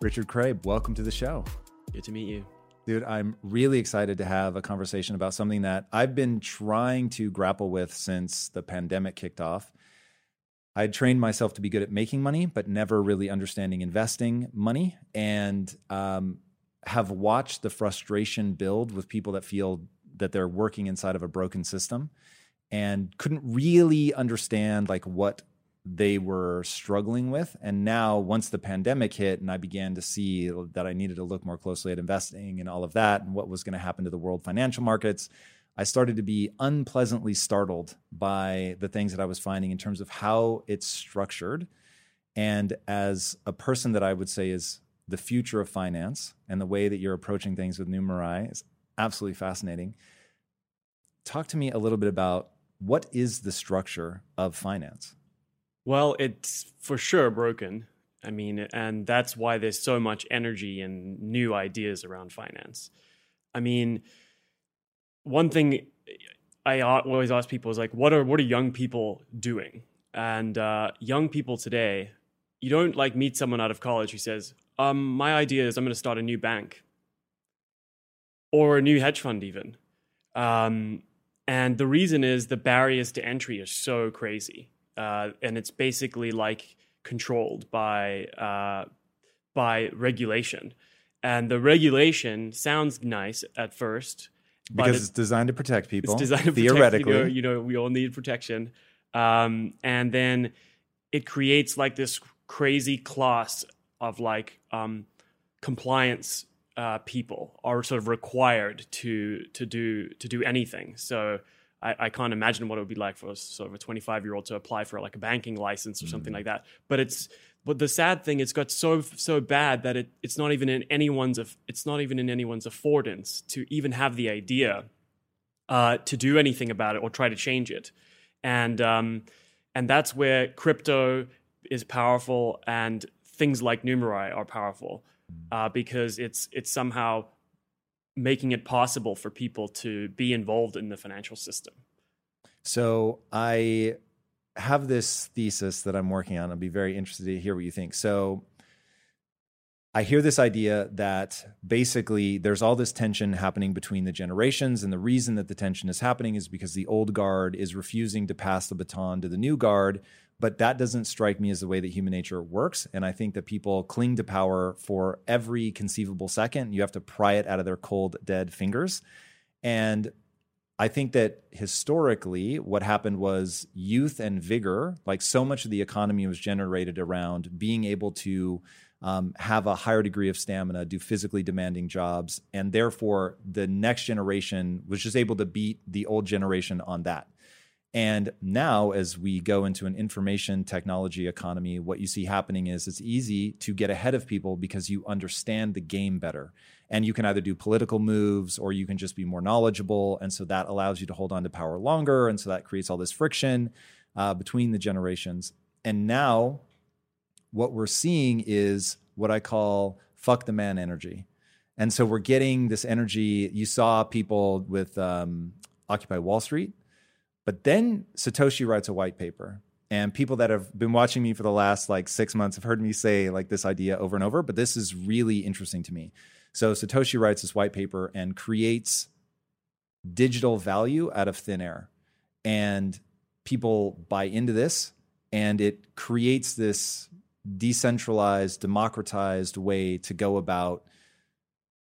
Richard Craib, welcome to the show. Good to meet you. Dude, I'm really excited to have a conversation about something that I've been trying to grapple with since the pandemic kicked off. I trained myself to be good at making money, but never really understanding investing money, and um, have watched the frustration build with people that feel that they're working inside of a broken system and couldn't really understand like what they were struggling with. And now, once the pandemic hit, and I began to see that I needed to look more closely at investing and all of that, and what was going to happen to the world financial markets, I started to be unpleasantly startled by the things that I was finding in terms of how it's structured. And as a person that I would say is the future of finance and the way that you're approaching things with Numerai is absolutely fascinating. Talk to me a little bit about what is the structure of finance? Well, it's for sure broken. I mean, and that's why there's so much energy and new ideas around finance. I mean, one thing I always ask people is like, what are what are young people doing? And uh, young people today, you don't like meet someone out of college who says, um, "My idea is I'm going to start a new bank or a new hedge fund, even." Um, and the reason is the barriers to entry are so crazy uh, and it's basically like controlled by uh, by regulation. And the regulation sounds nice at first because it's, it's, designed to protect people. It's designed to theoretically. Protect, you, know, you know, we all need protection, um, and then it creates like this crazy class of like um, compliance uh, people are sort of required to to do to do anything. So I, I, can't imagine what it would be like for a, sort of a 25 year old to apply for like a banking license or mm. something like that. But it's but the sad thing, it's got so so bad that it it's not even in anyone's it's not even in anyone's affordance to even have the idea uh, to do anything about it or try to change it, and um, and that's where crypto is powerful and things like Numerai are powerful uh, because it's it's somehow making it possible for people to be involved in the financial system. So I have this thesis that I'm working on. I'll be very interested to hear what you think. So I hear this idea that basically there's all this tension happening between the generations. And the reason that the tension is happening is because the old guard is refusing to pass the baton to the new guard, but that doesn't strike me as the way that human nature works. And I think that people cling to power for every conceivable second. You have to pry it out of their cold, dead fingers. And I think that historically, what happened was youth and vigor, like so much of the economy was generated around being able to um, have a higher degree of stamina, do physically demanding jobs. And therefore, the next generation was just able to beat the old generation on that. And now, as we go into an information technology economy, what you see happening is it's easy to get ahead of people because you understand the game better. And you can either do political moves or you can just be more knowledgeable. And so that allows you to hold on to power longer. And so that creates all this friction uh, between the generations. And now, what we're seeing is what I call fuck the man energy. And so we're getting this energy. You saw people with um, Occupy Wall Street but then Satoshi writes a white paper. And people that have been watching me for the last like six months have heard me say like this idea over and over, but this is really interesting to me. So Satoshi writes this white paper and creates digital value out of thin air. And people buy into this and it creates this decentralized, democratized way to go about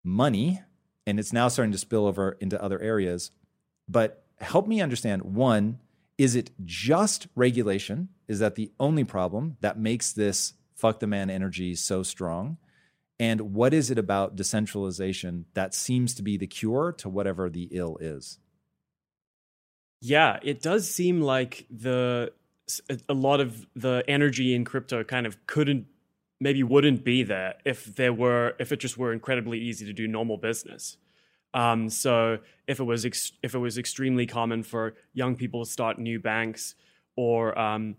money. And it's now starting to spill over into other areas. But help me understand one, is it just regulation? Is that the only problem that makes this fuck the man energy so strong? And what is it about decentralization that seems to be the cure to whatever the ill is? Yeah, it does seem like the a lot of the energy in crypto kind of couldn't maybe wouldn't be there if there were if it just were incredibly easy to do normal business. Um, so if it was ex- if it was extremely common for young people to start new banks or um,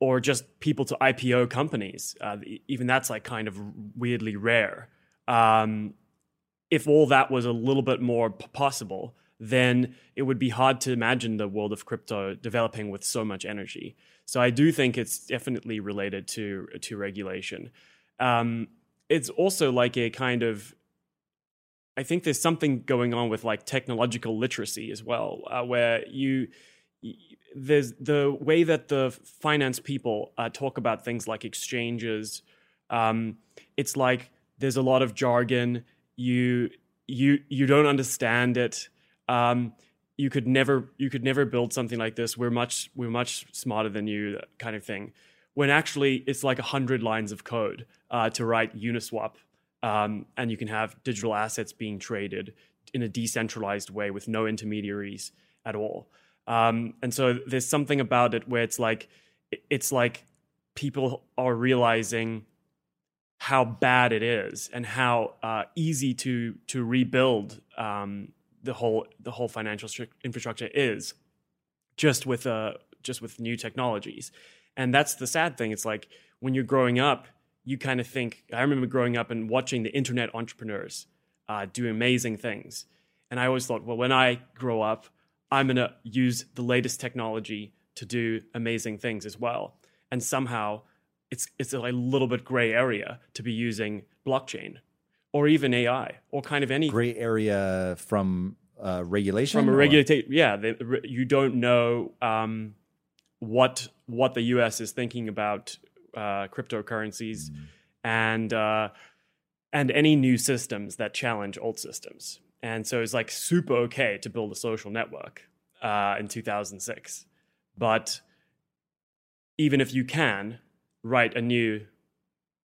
or just people to IPO companies, uh, even that's like kind of weirdly rare. Um, if all that was a little bit more p- possible, then it would be hard to imagine the world of crypto developing with so much energy. So I do think it's definitely related to to regulation. Um, it's also like a kind of I think there's something going on with like technological literacy as well, uh, where you there's the way that the finance people uh, talk about things like exchanges. Um, it's like there's a lot of jargon. You you you don't understand it. Um, you could never you could never build something like this. We're much we're much smarter than you, kind of thing. When actually it's like a hundred lines of code uh, to write Uniswap, um, and you can have digital assets being traded in a decentralized way with no intermediaries at all. Um, and so there's something about it where it's like it's like people are realizing how bad it is and how uh, easy to to rebuild um, the whole the whole financial infrastructure is just with uh just with new technologies and that's the sad thing it's like when you're growing up you kind of think i remember growing up and watching the internet entrepreneurs uh, do amazing things and i always thought well when i grow up i'm going to use the latest technology to do amazing things as well and somehow it's it's a little bit gray area to be using blockchain or even AI or kind of any gray area from uh, regulation from a regulation. Yeah, they, you don't know um, what what the U.S. is thinking about uh, cryptocurrencies mm. and uh, and any new systems that challenge old systems. And so it's like super okay to build a social network uh, in 2006, but even if you can write a new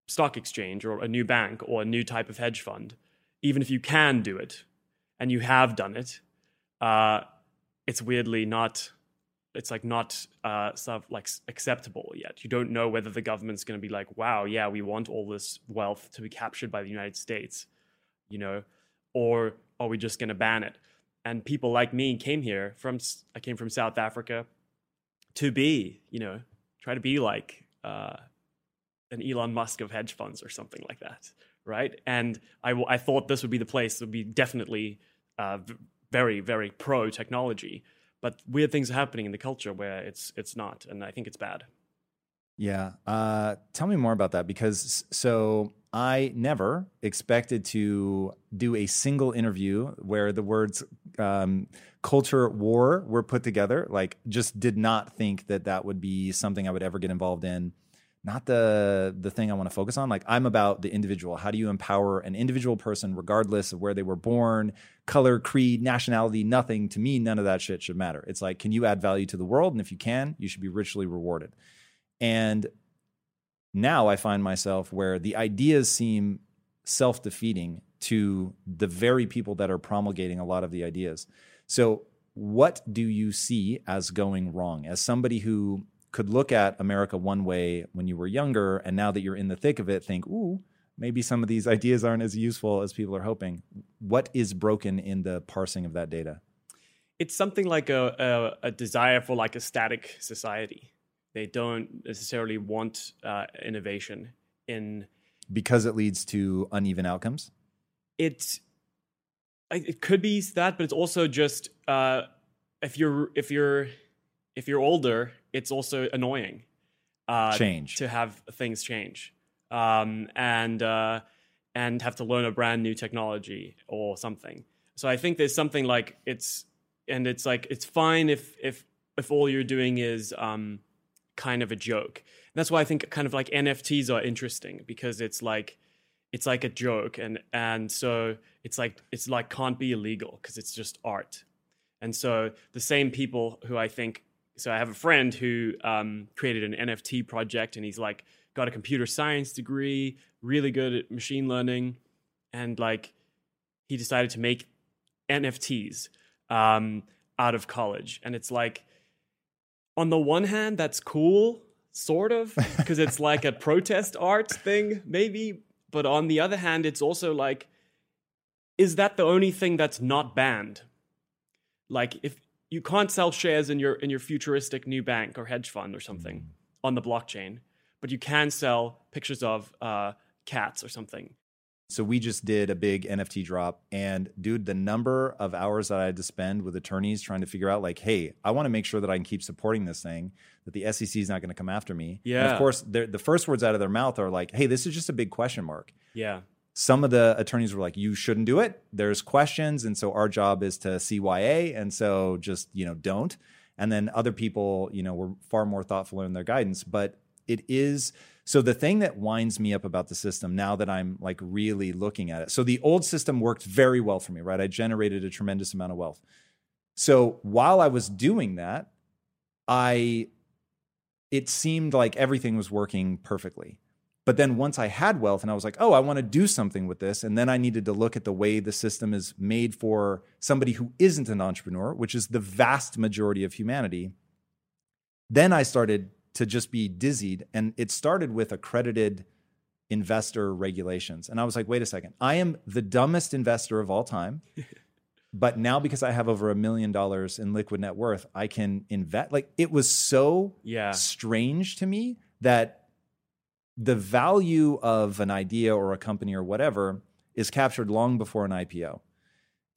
stock exchange or a new bank or a new type of hedge fund, even if you can do it and you have done it, uh, it's weirdly not. It's like not uh, sort of like acceptable yet. You don't know whether the government's going to be like, "Wow, yeah, we want all this wealth to be captured by the United States," you know, or are we just going to ban it? And people like me came here from. I came from South Africa to be, you know, try to be like uh, an Elon Musk of hedge funds or something like that, right? And I, I thought this would be the place that would be definitely uh, very, very pro technology. But weird things are happening in the culture where it's it's not, and I think it's bad. Yeah, uh, tell me more about that because so I never expected to do a single interview where the words um, culture war were put together. Like, just did not think that that would be something I would ever get involved in not the the thing I want to focus on. Like I'm about the individual. How do you empower an individual person regardless of where they were born, color, creed, nationality, nothing. To me, none of that shit should matter. It's like, can you add value to the world? And if you can, you should be richly rewarded. And now I find myself where the ideas seem self-defeating to the very people that are promulgating a lot of the ideas. So what do you see as going wrong? As somebody who could look at America one way when you were younger, and now that you're in the thick of it, think, ooh, maybe some of these ideas aren't as useful as people are hoping. What is broken in the parsing of that data? It's something like a, a, a desire for like a static society. They don't necessarily want uh, innovation in because it leads to uneven outcomes. It it could be that, but it's also just uh, if you're if you're if you're older, it's also annoying. Uh, change to have things change, um, and uh, and have to learn a brand new technology or something. So I think there's something like it's and it's like it's fine if if if all you're doing is um, kind of a joke. And that's why I think kind of like NFTs are interesting because it's like it's like a joke and and so it's like it's like can't be illegal because it's just art. And so the same people who I think so I have a friend who um, created an NFT project, and he's like got a computer science degree, really good at machine learning, and like he decided to make NFTs um, out of college, and it's like on the one hand that's cool, sort of, because it's like a protest art thing, maybe, but on the other hand, it's also like, is that the only thing that's not banned? Like if you can't sell shares in your in your futuristic new bank or hedge fund or something mm. on the blockchain, but you can sell pictures of uh, cats or something. So we just did a big NFT drop. And dude, the number of hours that I had to spend with attorneys trying to figure out, like, hey, I want to make sure that I can keep supporting this thing, that the SEC is not going to come after me. Yeah. And of course, the first words out of their mouth are like, hey, this is just a big question mark. Yeah. Some of the attorneys were like, you shouldn't do it. There's questions. And so our job is to CYA. And so just, you know, don't. And then other people, you know, were far more thoughtful in their guidance. But it is so the thing that winds me up about the system now that I'm like really looking at it. So the old system worked very well for me, right? I generated a tremendous amount of wealth. So while I was doing that, I it seemed like everything was working perfectly. But then once I had wealth and I was like, oh, I want to do something with this. And then I needed to look at the way the system is made for somebody who isn't an entrepreneur, which is the vast majority of humanity. Then I started to just be dizzied. And it started with accredited investor regulations. And I was like, wait a second, I am the dumbest investor of all time. but now because I have over a million dollars in liquid net worth, I can invest. Like it was so yeah. strange to me that the value of an idea or a company or whatever is captured long before an IPO.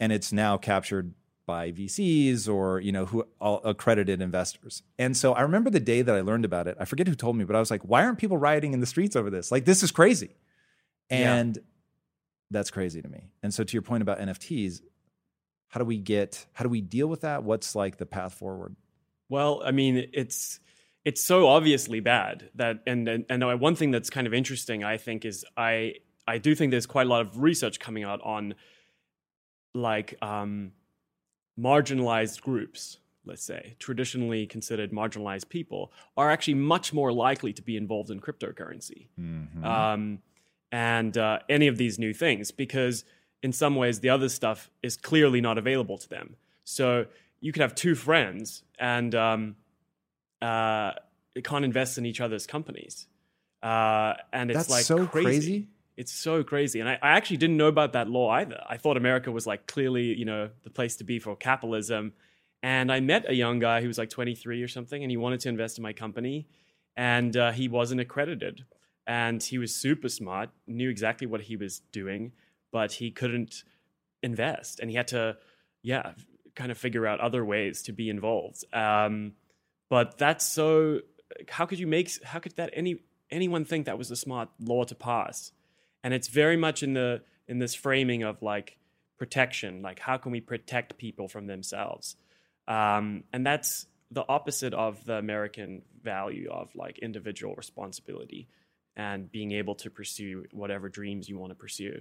And it's now captured by VCs or you know who all accredited investors. And so I remember the day that I learned about it. I forget who told me, but I was like, "Why aren't people rioting in the streets over this? Like this is crazy." And yeah. that's crazy to me. And so to your point about NFTs, how do we get how do we deal with that? What's like the path forward? Well, I mean, it's it's so obviously bad that and and, and one thing that's kind of interesting I think is I I do think there's quite a lot of research coming out on like um marginalized groups, let's say, traditionally considered marginalized people, are actually much more likely to be involved in cryptocurrency mm-hmm. um, and uh, any of these new things, because in some ways the other stuff is clearly not available to them. So you could have two friends and um, uh, can't invest in each other's companies. Uh, and it's That's like so crazy. crazy. It's so crazy. And I, I, actually didn't know about that law either. I thought America was like clearly, you know, the place to be for capitalism. And I met a young guy who was like 23 or something, and he wanted to invest in my company. And uh, he wasn't accredited. And he was super smart, knew exactly what he was doing, but he couldn't invest. And he had to, yeah, kind of figure out other ways to be involved. Um, but that's so, how could you make, how could that any, anyone think that was a smart law to pass? and it's very much in the in this framing of like protection like how can we protect people from themselves um, and that's the opposite of the american value of like individual responsibility and being able to pursue whatever dreams you want to pursue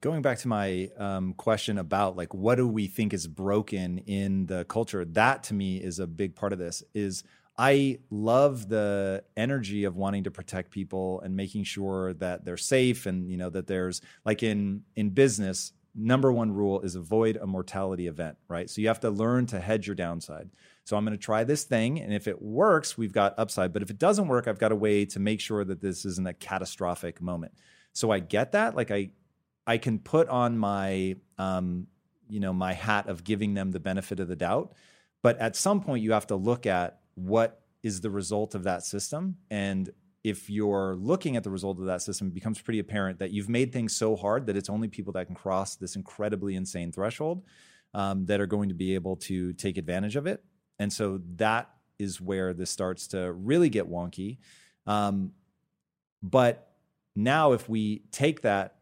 going back to my um, question about like what do we think is broken in the culture that to me is a big part of this is I love the energy of wanting to protect people and making sure that they're safe and you know that there's like in in business number one rule is avoid a mortality event, right? So you have to learn to hedge your downside. So I'm going to try this thing and if it works, we've got upside, but if it doesn't work, I've got a way to make sure that this isn't a catastrophic moment. So I get that like I I can put on my um you know my hat of giving them the benefit of the doubt, but at some point you have to look at what is the result of that system and if you're looking at the result of that system, it becomes pretty apparent that you've made things so hard that it's only people that can cross this incredibly insane threshold um, that are going to be able to take advantage of it. And so that is where this starts to really get wonky. Um, but now, if we take that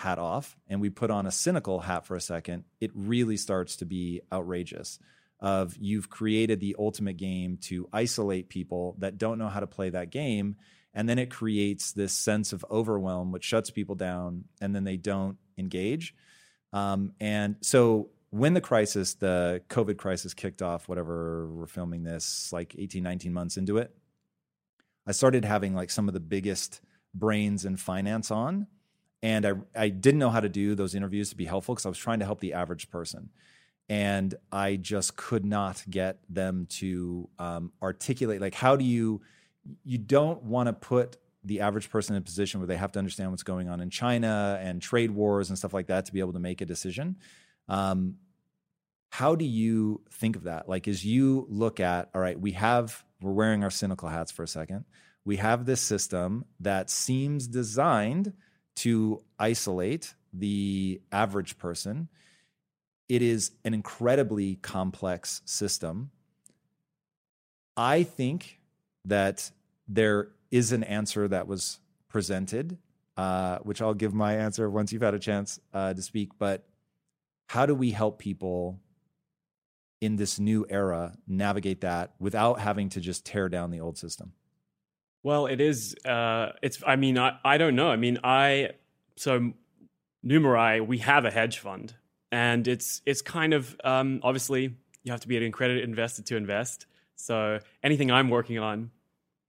hat off and we put on a cynical hat for a second, it really starts to be outrageous of you've created the ultimate game to isolate people that don't know how to play that game. And then it creates this sense of overwhelm which shuts people down and then they don't engage. Um, and so when the crisis the covid crisis kicked off whatever we're filming this like 18 19 months into it i started having like some of the biggest brains in finance on and i, I didn't know how to do those interviews to be helpful because i was trying to help the average person and I just could not get them to um, articulate like how do you you don't want to put the average person in a position where they have to understand what's going on in China and trade wars and stuff like that to be able to make a decision. Um, how do you think of that? Like, as you look at, all right, we have, we're wearing our cynical hats for a second. We have this system that seems designed to isolate the average person. It is an incredibly complex system. I think that there is an answer that was presented, uh, which I'll give my answer once you've had a chance uh, to speak. But how do we help people in this new era navigate that without having to just tear down the old system? Well, it is. Uh, it's. I mean, I, I don't know. I mean, I so Numerai, we have a hedge fund, and it's it's kind of um, obviously you have to be an accredited investor to invest. So anything I'm working on,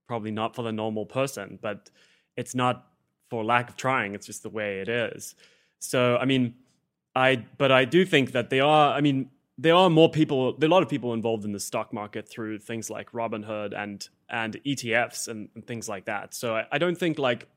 probably not for the normal person, but it's not for lack of trying. It's just the way it is. So I mean, I but I do think that they are. I mean, there are more people. There are a lot of people involved in the stock market through things like Robinhood and and ETFs and, and things like that. So I, I don't think like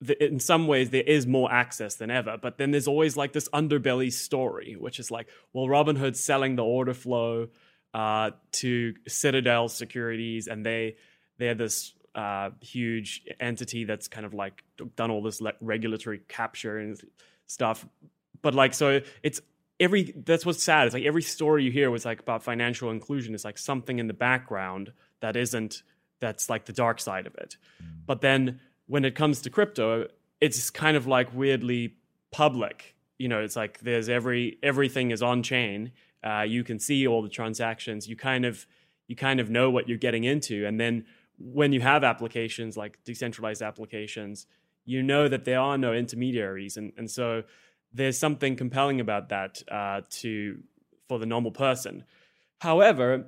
the, in some ways there is more access than ever. But then there's always like this underbelly story, which is like, well, Robinhood's selling the order flow uh, to Citadel Securities, and they they're this uh, huge entity that's kind of like done all this like regulatory capture and stuff. But like, so it's every that's what's sad. It's like every story you hear was like about financial inclusion is like something in the background that isn't that's like the dark side of it. But then when it comes to crypto, it's kind of like weirdly public. You know, it's like there's every everything is on chain. Uh, you can see all the transactions. You kind of you kind of know what you're getting into, and then when you have applications like decentralized applications, you know that there are no intermediaries, and and so there's something compelling about that uh, to for the normal person. However,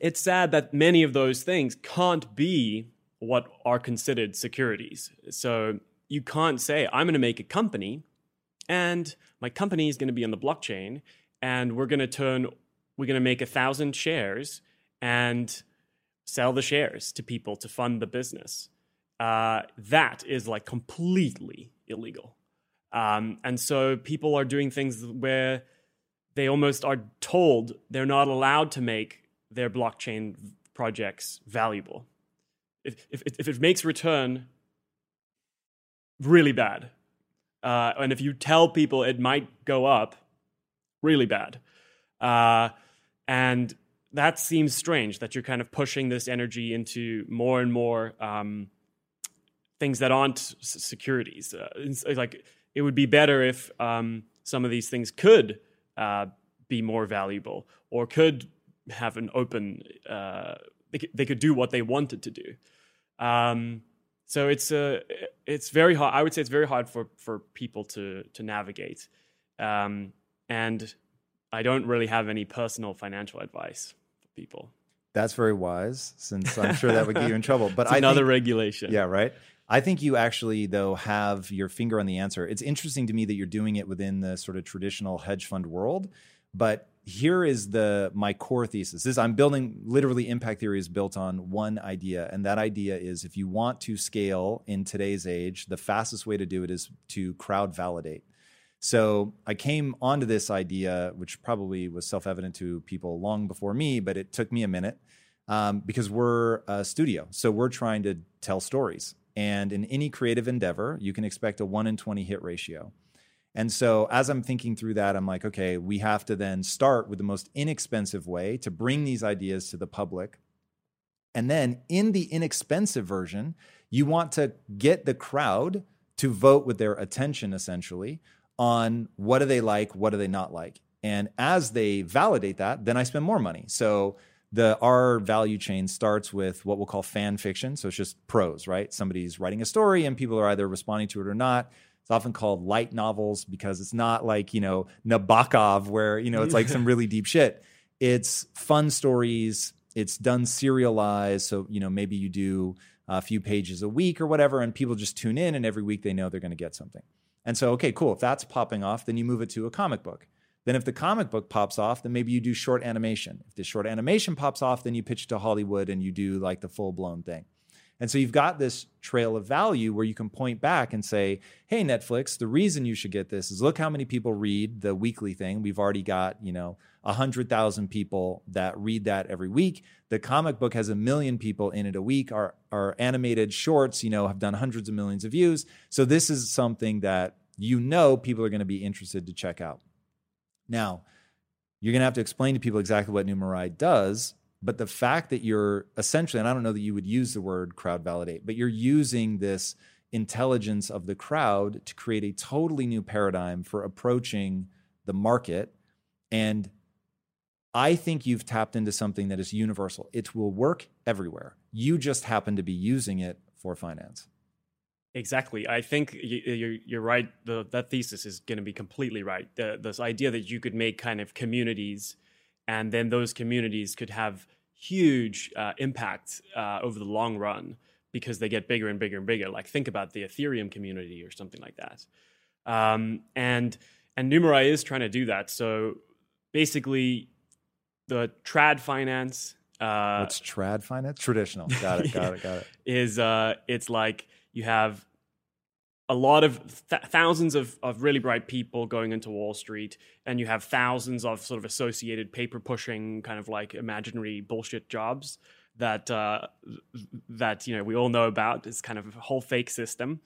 it's sad that many of those things can't be what are considered securities. So you can't say, I'm going to make a company and my company is going to be on the blockchain and we're going to turn, we're going to make a thousand shares and sell the shares to people to fund the business. Uh, that is like completely illegal. Um, and so people are doing things where they almost are told they're not allowed to make their blockchain projects valuable if, if, if it makes return really bad, uh, and if you tell people it might go up, really bad. Uh, and that seems strange that you're kind of pushing this energy into more and more um, things that aren't securities. Uh, like it would be better if um, some of these things could uh, be more valuable or could have an open uh, they could, they could do what they wanted to do. Um, so it's a uh, it's very hard. I would say it's very hard for for people to to navigate, um, and I don't really have any personal financial advice for people. That's very wise, since I'm sure that would get you in trouble. But it's another think, regulation. Yeah, right. I think you actually, though, have your finger on the answer. It's interesting to me that you're doing it within the sort of traditional hedge fund world, but here is the my core thesis. This I'm building literally impact theory is built on one idea, and that idea is if you want to scale in today's age, the fastest way to do it is to crowd validate. So I came onto this idea, which probably was self-evident to people long before me, but it took me a minute um, because we're a studio, so we're trying to tell stories. And in any creative endeavor, you can expect a one in twenty hit ratio. And so as I'm thinking through that, I'm like, okay, we have to then start with the most inexpensive way to bring these ideas to the public. And then in the inexpensive version, you want to get the crowd to vote with their attention essentially on what do they like, what do they not like. And as they validate that, then I spend more money. So the our value chain starts with what we'll call fan fiction. So it's just prose, right? Somebody's writing a story and people are either responding to it or not. It's often called light novels because it's not like, you know, Nabokov where, you know, it's like some really deep shit. It's fun stories. It's done serialized. So, you know, maybe you do a few pages a week or whatever, and people just tune in and every week they know they're going to get something. And so, okay, cool. If that's popping off, then you move it to a comic book. Then, if the comic book pops off, then maybe you do short animation. If the short animation pops off, then you pitch it to Hollywood and you do like the full blown thing. And so you've got this trail of value where you can point back and say, hey, Netflix, the reason you should get this is look how many people read the weekly thing. We've already got, you know, 100,000 people that read that every week. The comic book has a million people in it a week. Our, our animated shorts, you know, have done hundreds of millions of views. So this is something that you know people are going to be interested to check out. Now, you're going to have to explain to people exactly what Numerai does but the fact that you're essentially, and I don't know that you would use the word crowd validate, but you're using this intelligence of the crowd to create a totally new paradigm for approaching the market. And I think you've tapped into something that is universal. It will work everywhere. You just happen to be using it for finance. Exactly. I think you're, you're right. The, that thesis is going to be completely right. The, this idea that you could make kind of communities and then those communities could have huge uh, impact uh, over the long run because they get bigger and bigger and bigger. Like think about the Ethereum community or something like that. Um, and and Numerai is trying to do that. So basically, the trad finance. Uh, What's trad finance? Traditional. Got it. Got it. Got it. Is uh, it's like you have a lot of th- thousands of, of really bright people going into Wall Street, and you have thousands of sort of associated paper pushing kind of like imaginary bullshit jobs that uh, that you know we all know about. It's kind of a whole fake system,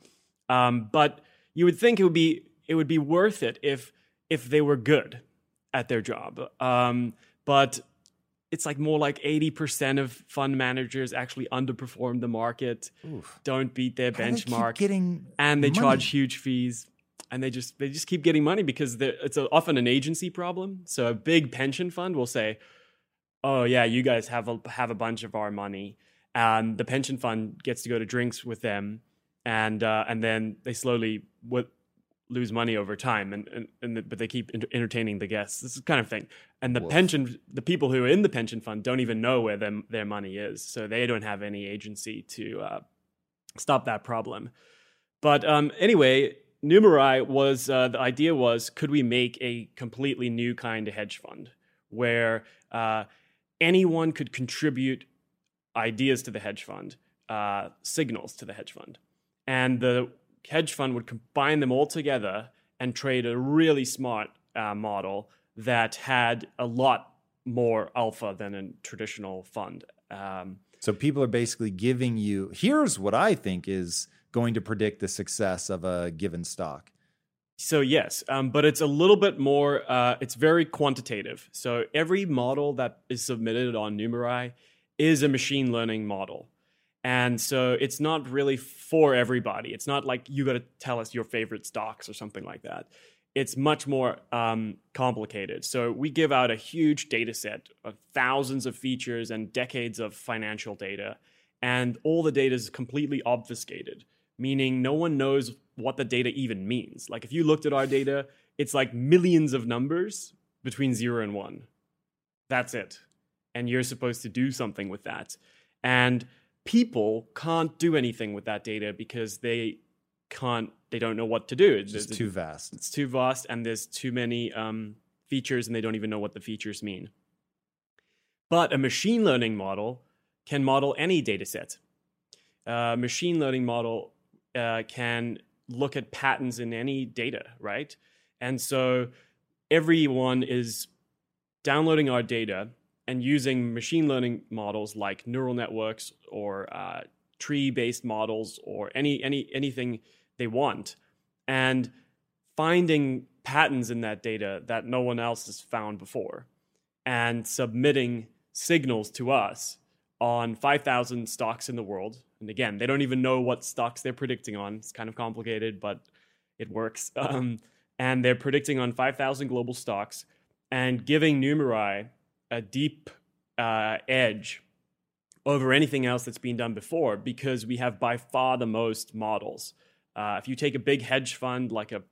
um, but you would think it would be it would be worth it if if they were good at their job. Um, but it's like more like 80% of fund managers actually underperform the market, Oof. don't beat their How benchmark, getting and they money? charge huge fees. And they just they just keep getting money because it's a, often an agency problem. So a big pension fund will say, "Oh yeah, you guys have a have a bunch of our money," and the pension fund gets to go to drinks with them, and uh, and then they slowly what lose money over time and, and, and the, but they keep entertaining the guests. This is kind of thing. And the pension the people who are in the pension fund don't even know where them, their money is so they don't have any agency to uh, stop that problem. But um, anyway numerai was uh, the idea was could we make a completely new kind of hedge fund where uh, anyone could contribute ideas to the hedge fund uh, signals to the hedge fund. And the hedge fund would combine them all together and trade a really smart uh, model that had a lot more alpha than a traditional fund. Um, so people are basically giving you here's what I think is going to predict the success of a given stock. So yes, um, but it's a little bit more. Uh, it's very quantitative. So every model that is submitted on Numerai is a machine learning model. And so it's not really for everybody. It's not like you got to tell us your favorite stocks or something like that. It's much more um, complicated. So we give out a huge data set of thousands of features and decades of financial data. And all the data is completely obfuscated, meaning no one knows what the data even means. Like if you looked at our data, it's like millions of numbers between zero and one. That's it. And you're supposed to do something with that. And people can't do anything with that data because they can't they don't know what to do. It's, it's too vast. It's too vast and there's too many um, features and they don't even know what the features mean. But a machine learning model can model any data set. A machine learning model uh, can look at patterns in any data right? And so everyone is downloading our data and using machine learning models like neural networks or uh, tree-based models or any any anything they want, and finding patterns in that data that no one else has found before, and submitting signals to us on 5,000 stocks in the world. And again, they don't even know what stocks they're predicting on. It's kind of complicated, but it works. Um, and they're predicting on 5,000 global stocks and giving Numerai a deep uh, edge over anything else that's been done before because we have by far the most models. Uh, if you take a big hedge fund like a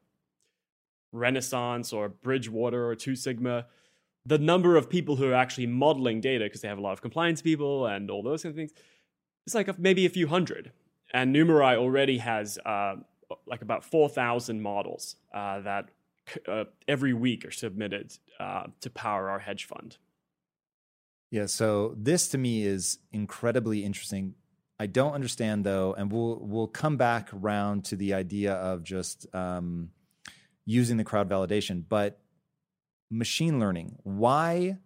Renaissance or Bridgewater or Two Sigma, the number of people who are actually modeling data because they have a lot of compliance people and all those kind of things, it's like maybe a few hundred. And Numerai already has uh, like about 4,000 models uh, that uh, every week are submitted uh, to power our hedge fund. Yeah, so this to me is incredibly interesting. I don't understand though, and we'll we'll come back around to the idea of just um, using the crowd validation. But machine learning, why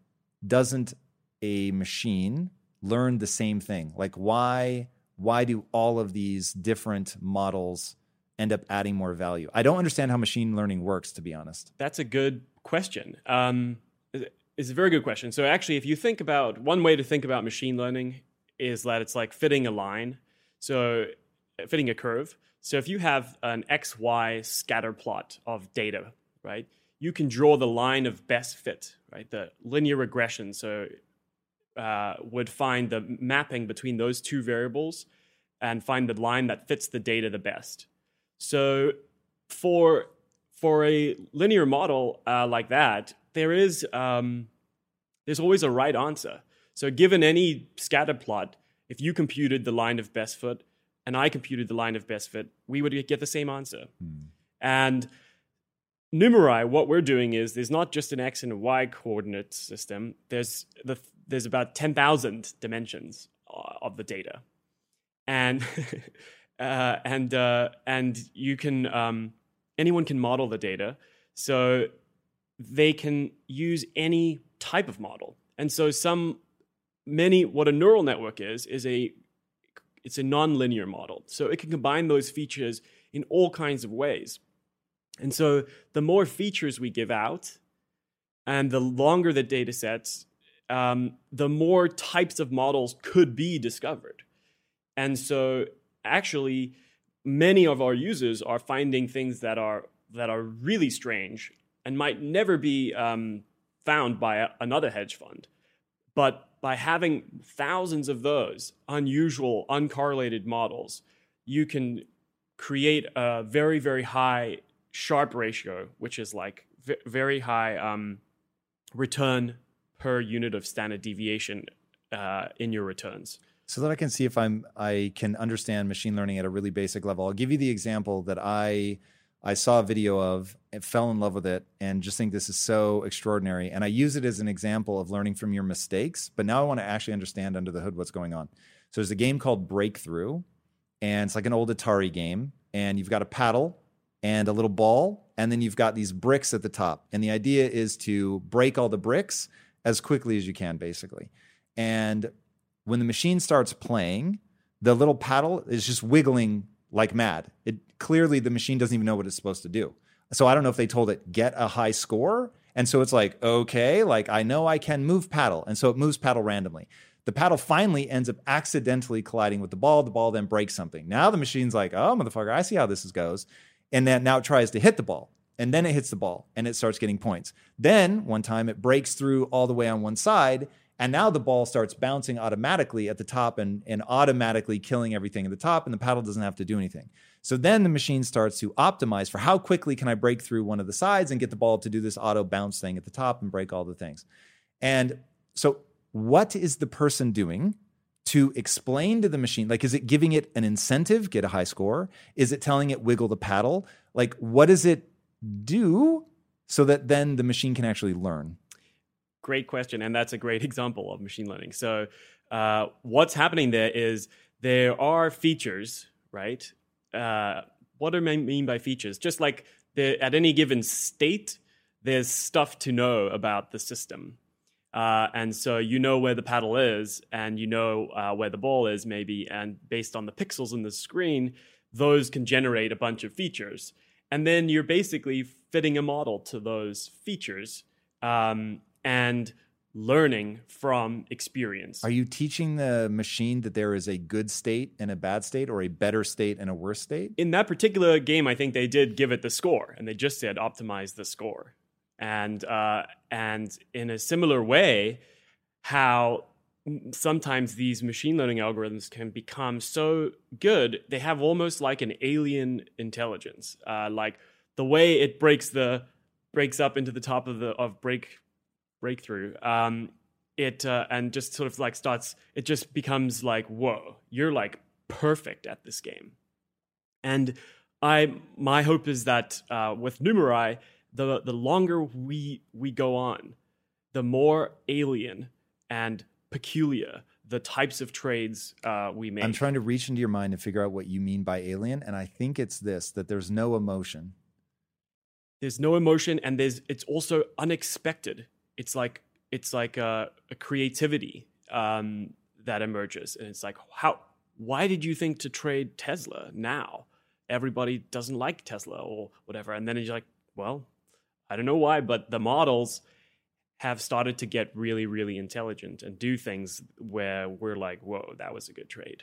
doesn't a machine learn the same thing? Like why why do all of these different models end up adding more value? I don't understand how machine learning works, to be honest. That's a good question. Um, it's a very good question. So actually, if you think about one way to think about machine learning is that it's like fitting a line, so fitting a curve. So if you have an x y scatter plot of data, right, you can draw the line of best fit, right, the linear regression. So uh, would find the mapping between those two variables and find the line that fits the data the best. So for for a linear model uh, like that, there is um, there's always a right answer. So given any scatter plot, if you computed the line of best fit and I computed the line of best fit, we would get the same answer. Hmm. And Numerai, what we're doing is there's not just an x and a y coordinate system. There's the there's about ten thousand dimensions uh, of the data, and uh, and uh, and you can um, anyone can model the data. So they can use any type of model. And so some many what a neural network is is a it's a nonlinear model. So it can combine those features in all kinds of ways. And so the more features we give out and the longer the data sets, um, the more types of models could be discovered. And so actually many of our users are finding things that are that are really strange and might never be um, found by a, another hedge fund. But by having thousands of those unusual, uncorrelated models, you can create a very, very high Sharpe ratio, which is like v- very high um, return per unit of standard deviation uh, in your returns. So that I can see if I'm I can understand machine learning at a really basic level. I'll give you the example that I I saw a video of and fell in love with it and just think this is so extraordinary. And I use it as an example of learning from your mistakes. But now I want to actually understand under the hood what's going on. So there's a game called Breakthrough, and it's like an old Atari game. And you've got a paddle and a little ball, and then you've got these bricks at the top. And the idea is to break all the bricks as quickly as you can, basically. And when the machine starts playing, the little paddle is just wiggling like mad. It clearly the machine doesn't even know what it's supposed to do. So I don't know if they told it get a high score. And so it's like, okay, like I know I can move paddle. And so it moves paddle randomly. The paddle finally ends up accidentally colliding with the ball. The ball then breaks something. Now the machine's like, oh, motherfucker, I see how this goes. And then now it tries to hit the ball. And then it hits the ball and it starts getting points. Then one time it breaks through all the way on one side and now the ball starts bouncing automatically at the top and, and automatically killing everything at the top, and the paddle doesn't have to do anything. So then the machine starts to optimize for how quickly can I break through one of the sides and get the ball to do this auto bounce thing at the top and break all the things. And so, what is the person doing to explain to the machine? Like, is it giving it an incentive, get a high score? Is it telling it wiggle the paddle? Like, what does it do so that then the machine can actually learn? Great question, and that's a great example of machine learning. So, uh, what's happening there is there are features, right? Uh, what do I mean by features? Just like at any given state, there's stuff to know about the system. Uh, and so you know where the paddle is, and you know uh, where the ball is, maybe, and based on the pixels in the screen, those can generate a bunch of features. And then you're basically fitting a model to those features. Um, and learning from experience. Are you teaching the machine that there is a good state and a bad state or a better state and a worse state? In that particular game, I think they did give it the score and they just said optimize the score. And uh, and in a similar way, how sometimes these machine learning algorithms can become so good they have almost like an alien intelligence uh, like the way it breaks the breaks up into the top of the of break breakthrough, um, it uh, and just sort of like starts. It just becomes like, whoa, you're like perfect at this game. And I, my hope is that uh, with Numerai, the the longer we we go on, the more alien and peculiar the types of trades uh, we make. I'm trying to reach into your mind and figure out what you mean by alien, and I think it's this: that there's no emotion. There's no emotion, and there's it's also unexpected. It's like it's like a, a creativity um, that emerges, and it's like how why did you think to trade Tesla now? Everybody doesn't like Tesla or whatever, and then you're like, well, I don't know why, but the models have started to get really, really intelligent and do things where we're like, whoa, that was a good trade.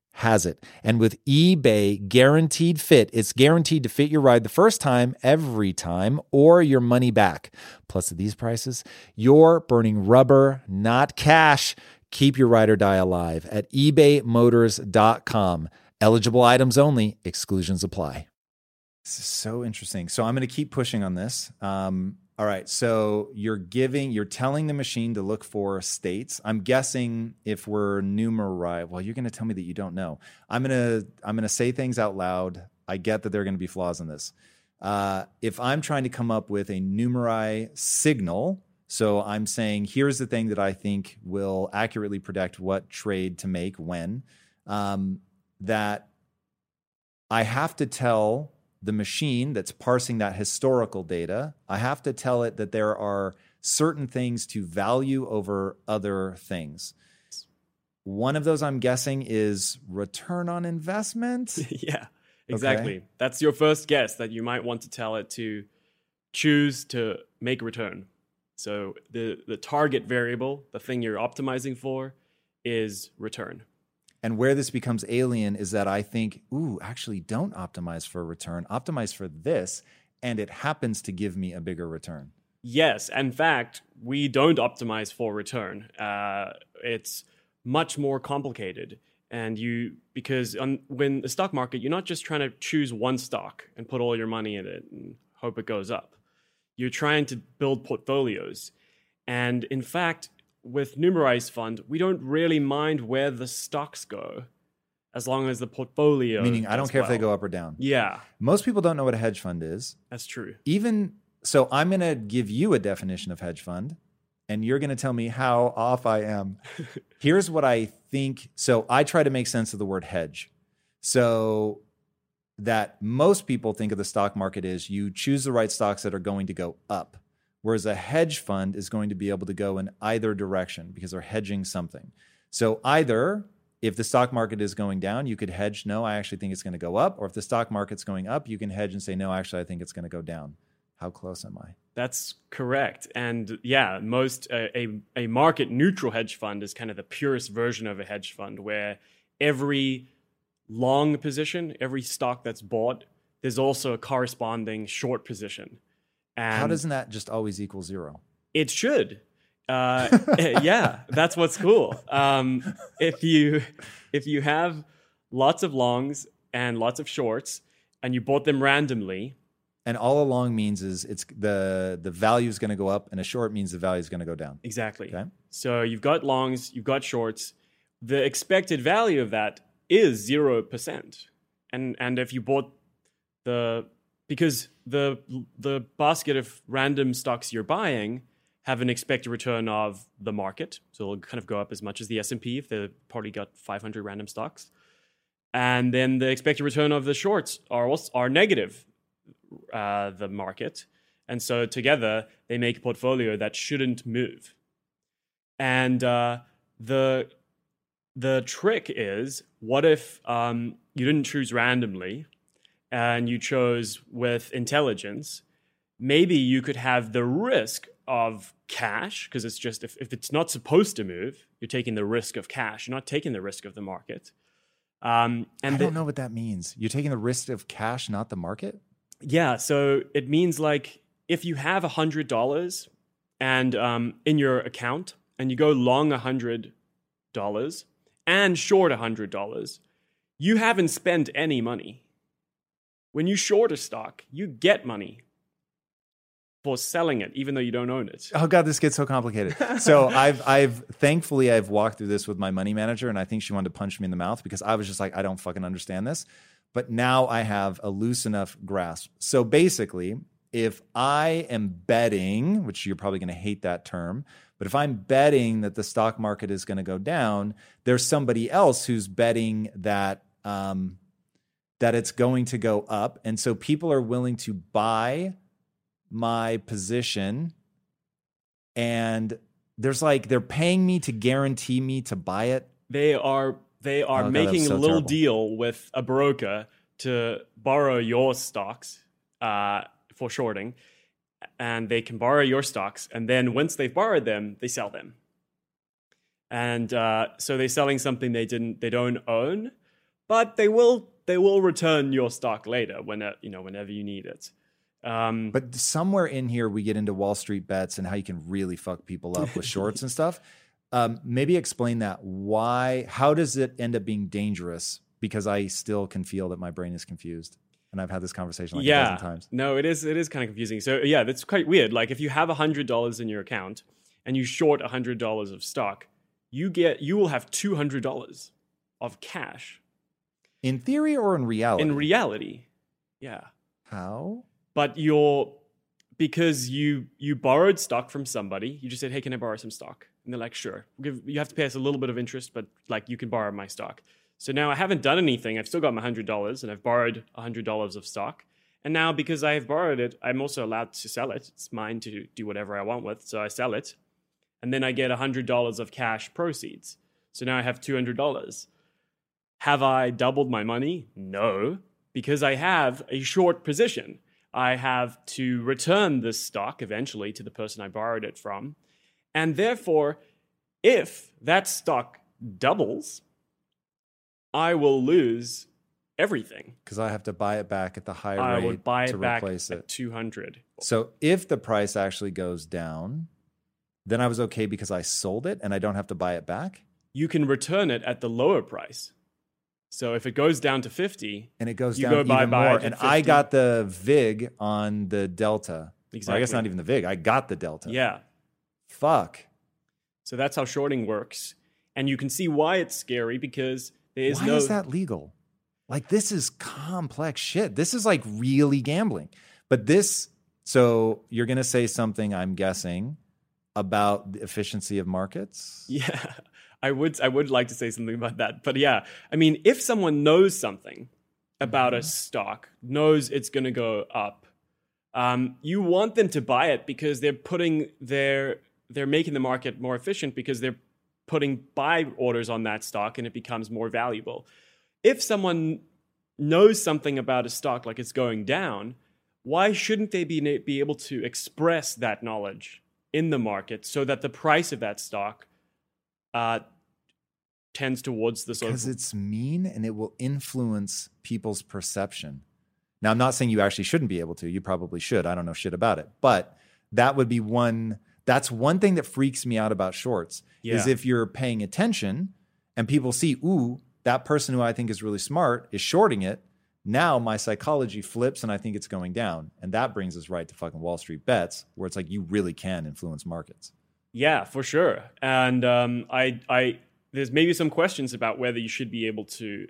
has it. And with eBay guaranteed fit, it's guaranteed to fit your ride the first time, every time, or your money back. Plus, at these prices, you're burning rubber, not cash. Keep your ride or die alive at ebaymotors.com. Eligible items only, exclusions apply. This is so interesting. So I'm going to keep pushing on this. Um, all right. So you're giving, you're telling the machine to look for states. I'm guessing if we're Numerai, well, you're going to tell me that you don't know. I'm going to, I'm going to say things out loud. I get that there are going to be flaws in this. Uh, if I'm trying to come up with a Numerai signal, so I'm saying here's the thing that I think will accurately predict what trade to make when, um, that I have to tell the machine that's parsing that historical data, I have to tell it that there are certain things to value over other things. One of those, I'm guessing, is return on investment. yeah, exactly. Okay. That's your first guess that you might want to tell it to choose to make a return. So the, the target variable, the thing you're optimizing for, is return. And where this becomes alien is that I think, ooh, actually don't optimize for a return, optimize for this, and it happens to give me a bigger return. Yes. In fact, we don't optimize for return. Uh, it's much more complicated. And you, because on, when the stock market, you're not just trying to choose one stock and put all your money in it and hope it goes up. You're trying to build portfolios. And in fact, with Numerai's fund, we don't really mind where the stocks go as long as the portfolio. Meaning, I don't care well. if they go up or down. Yeah. Most people don't know what a hedge fund is. That's true. Even so, I'm going to give you a definition of hedge fund, and you're going to tell me how off I am. Here's what I think. So, I try to make sense of the word hedge. So, that most people think of the stock market is you choose the right stocks that are going to go up. Whereas a hedge fund is going to be able to go in either direction because they're hedging something. So either if the stock market is going down, you could hedge, no, I actually think it's going to go up. Or if the stock market's going up, you can hedge and say, no, actually, I think it's going to go down. How close am I? That's correct. And yeah, most uh, a a market neutral hedge fund is kind of the purest version of a hedge fund where every long position, every stock that's bought, there's also a corresponding short position. And How doesn't that just always equal zero? It should. Uh, yeah, that's what's cool. Um, if you if you have lots of longs and lots of shorts, and you bought them randomly, and all along means is it's the the value is going to go up, and a short means the value is going to go down. Exactly. Okay. So you've got longs, you've got shorts. The expected value of that is zero percent, and and if you bought the because the the basket of random stocks you're buying have an expected return of the market, so it'll kind of go up as much as the S and P if they've probably got 500 random stocks, and then the expected return of the shorts are are negative uh, the market. And so together they make a portfolio that shouldn't move. And uh, the the trick is, what if um, you didn't choose randomly, and you chose with intelligence? Maybe you could have the risk of cash because it's just if, if it's not supposed to move, you're taking the risk of cash. You're not taking the risk of the market. Um, and I don't the, know what that means. You're taking the risk of cash, not the market. Yeah, so it means like if you have a hundred dollars and um, in your account and you go long a hundred dollars and short a hundred dollars, you haven't spent any money. When you short a stock, you get money for selling it, even though you don't own it. Oh god, this gets so complicated. so I've I've thankfully I've walked through this with my money manager, and I think she wanted to punch me in the mouth because I was just like, I don't fucking understand this but now I have a loose enough grasp. So basically, if I am betting, which you're probably going to hate that term, but if I'm betting that the stock market is going to go down, there's somebody else who's betting that um, that it's going to go up, and so people are willing to buy my position, and there's like they're paying me to guarantee me to buy it. They are they are oh, making so a little terrible. deal with a broker to borrow your stocks uh, for shorting, and they can borrow your stocks, and then once they've borrowed them, they sell them. And uh, so they're selling something they didn't, they don't own, but they will, they will return your stock later when, you know, whenever you need it. Um, but somewhere in here, we get into Wall Street bets and how you can really fuck people up with shorts and stuff. Um, maybe explain that. Why? How does it end up being dangerous? Because I still can feel that my brain is confused, and I've had this conversation like yeah. a dozen times. No, it is. It is kind of confusing. So yeah, that's quite weird. Like if you have hundred dollars in your account and you short hundred dollars of stock, you get you will have two hundred dollars of cash. In theory or in reality? In reality, yeah. How? But you're because you you borrowed stock from somebody. You just said, "Hey, can I borrow some stock?" And they're like, sure. you have to pay us a little bit of interest, but like you can borrow my stock. So now I haven't done anything. I've still got my $100 and I've borrowed $100 of stock. And now because I have borrowed it, I'm also allowed to sell it. It's mine to do whatever I want with. So I sell it. And then I get $100 of cash proceeds. So now I have $200. Have I doubled my money? No, because I have a short position. I have to return this stock eventually to the person I borrowed it from. And therefore, if that stock doubles, I will lose everything because I have to buy it back at the higher I rate would buy it to back replace it. Two hundred. So if the price actually goes down, then I was okay because I sold it and I don't have to buy it back. You can return it at the lower price. So if it goes down to fifty, and it goes down go even more, and 50. I got the vig on the delta. Exactly. I guess not even the vig. I got the delta. Yeah. Fuck. So that's how shorting works. And you can see why it's scary because there is why no. is that legal? Like, this is complex shit. This is like really gambling. But this, so you're going to say something, I'm guessing, about the efficiency of markets? Yeah. I would I would like to say something about that. But yeah, I mean, if someone knows something about mm-hmm. a stock, knows it's going to go up, um, you want them to buy it because they're putting their they're making the market more efficient because they're putting buy orders on that stock and it becomes more valuable. If someone knows something about a stock like it's going down, why shouldn't they be, be able to express that knowledge in the market so that the price of that stock uh, tends towards the because it's mean and it will influence people's perception. Now, I'm not saying you actually shouldn't be able to. You probably should. I don't know shit about it, but that would be one. That's one thing that freaks me out about shorts is if you're paying attention and people see, ooh, that person who I think is really smart is shorting it. Now my psychology flips and I think it's going down, and that brings us right to fucking Wall Street bets, where it's like you really can influence markets. Yeah, for sure. And um, I, I, there's maybe some questions about whether you should be able to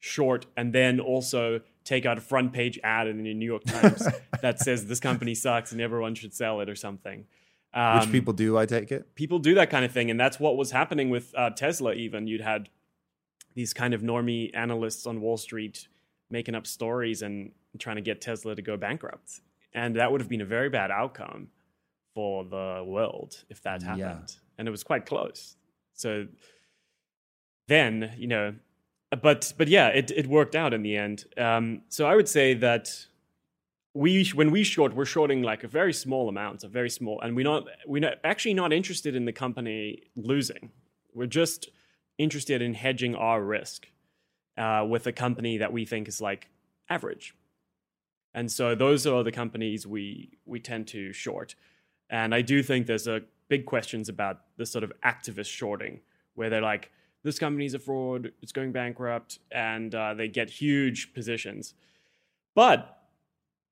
short and then also take out a front page ad in the New York Times that says this company sucks and everyone should sell it or something. Um, Which people do, I take it. people do that kind of thing, and that's what was happening with uh, Tesla. Even you'd had these kind of normie analysts on Wall Street making up stories and trying to get Tesla to go bankrupt, and that would have been a very bad outcome for the world if that happened. Yeah. And it was quite close. So then, you know, but but yeah, it it worked out in the end. Um, so I would say that we when we short, we're shorting like a very small amount, a very small, and we're not we're not, actually not interested in the company losing. We're just interested in hedging our risk uh, with a company that we think is like average. And so those are the companies we we tend to short. And I do think there's a big questions about this sort of activist shorting, where they're like, this company's a fraud, it's going bankrupt, and uh, they get huge positions. But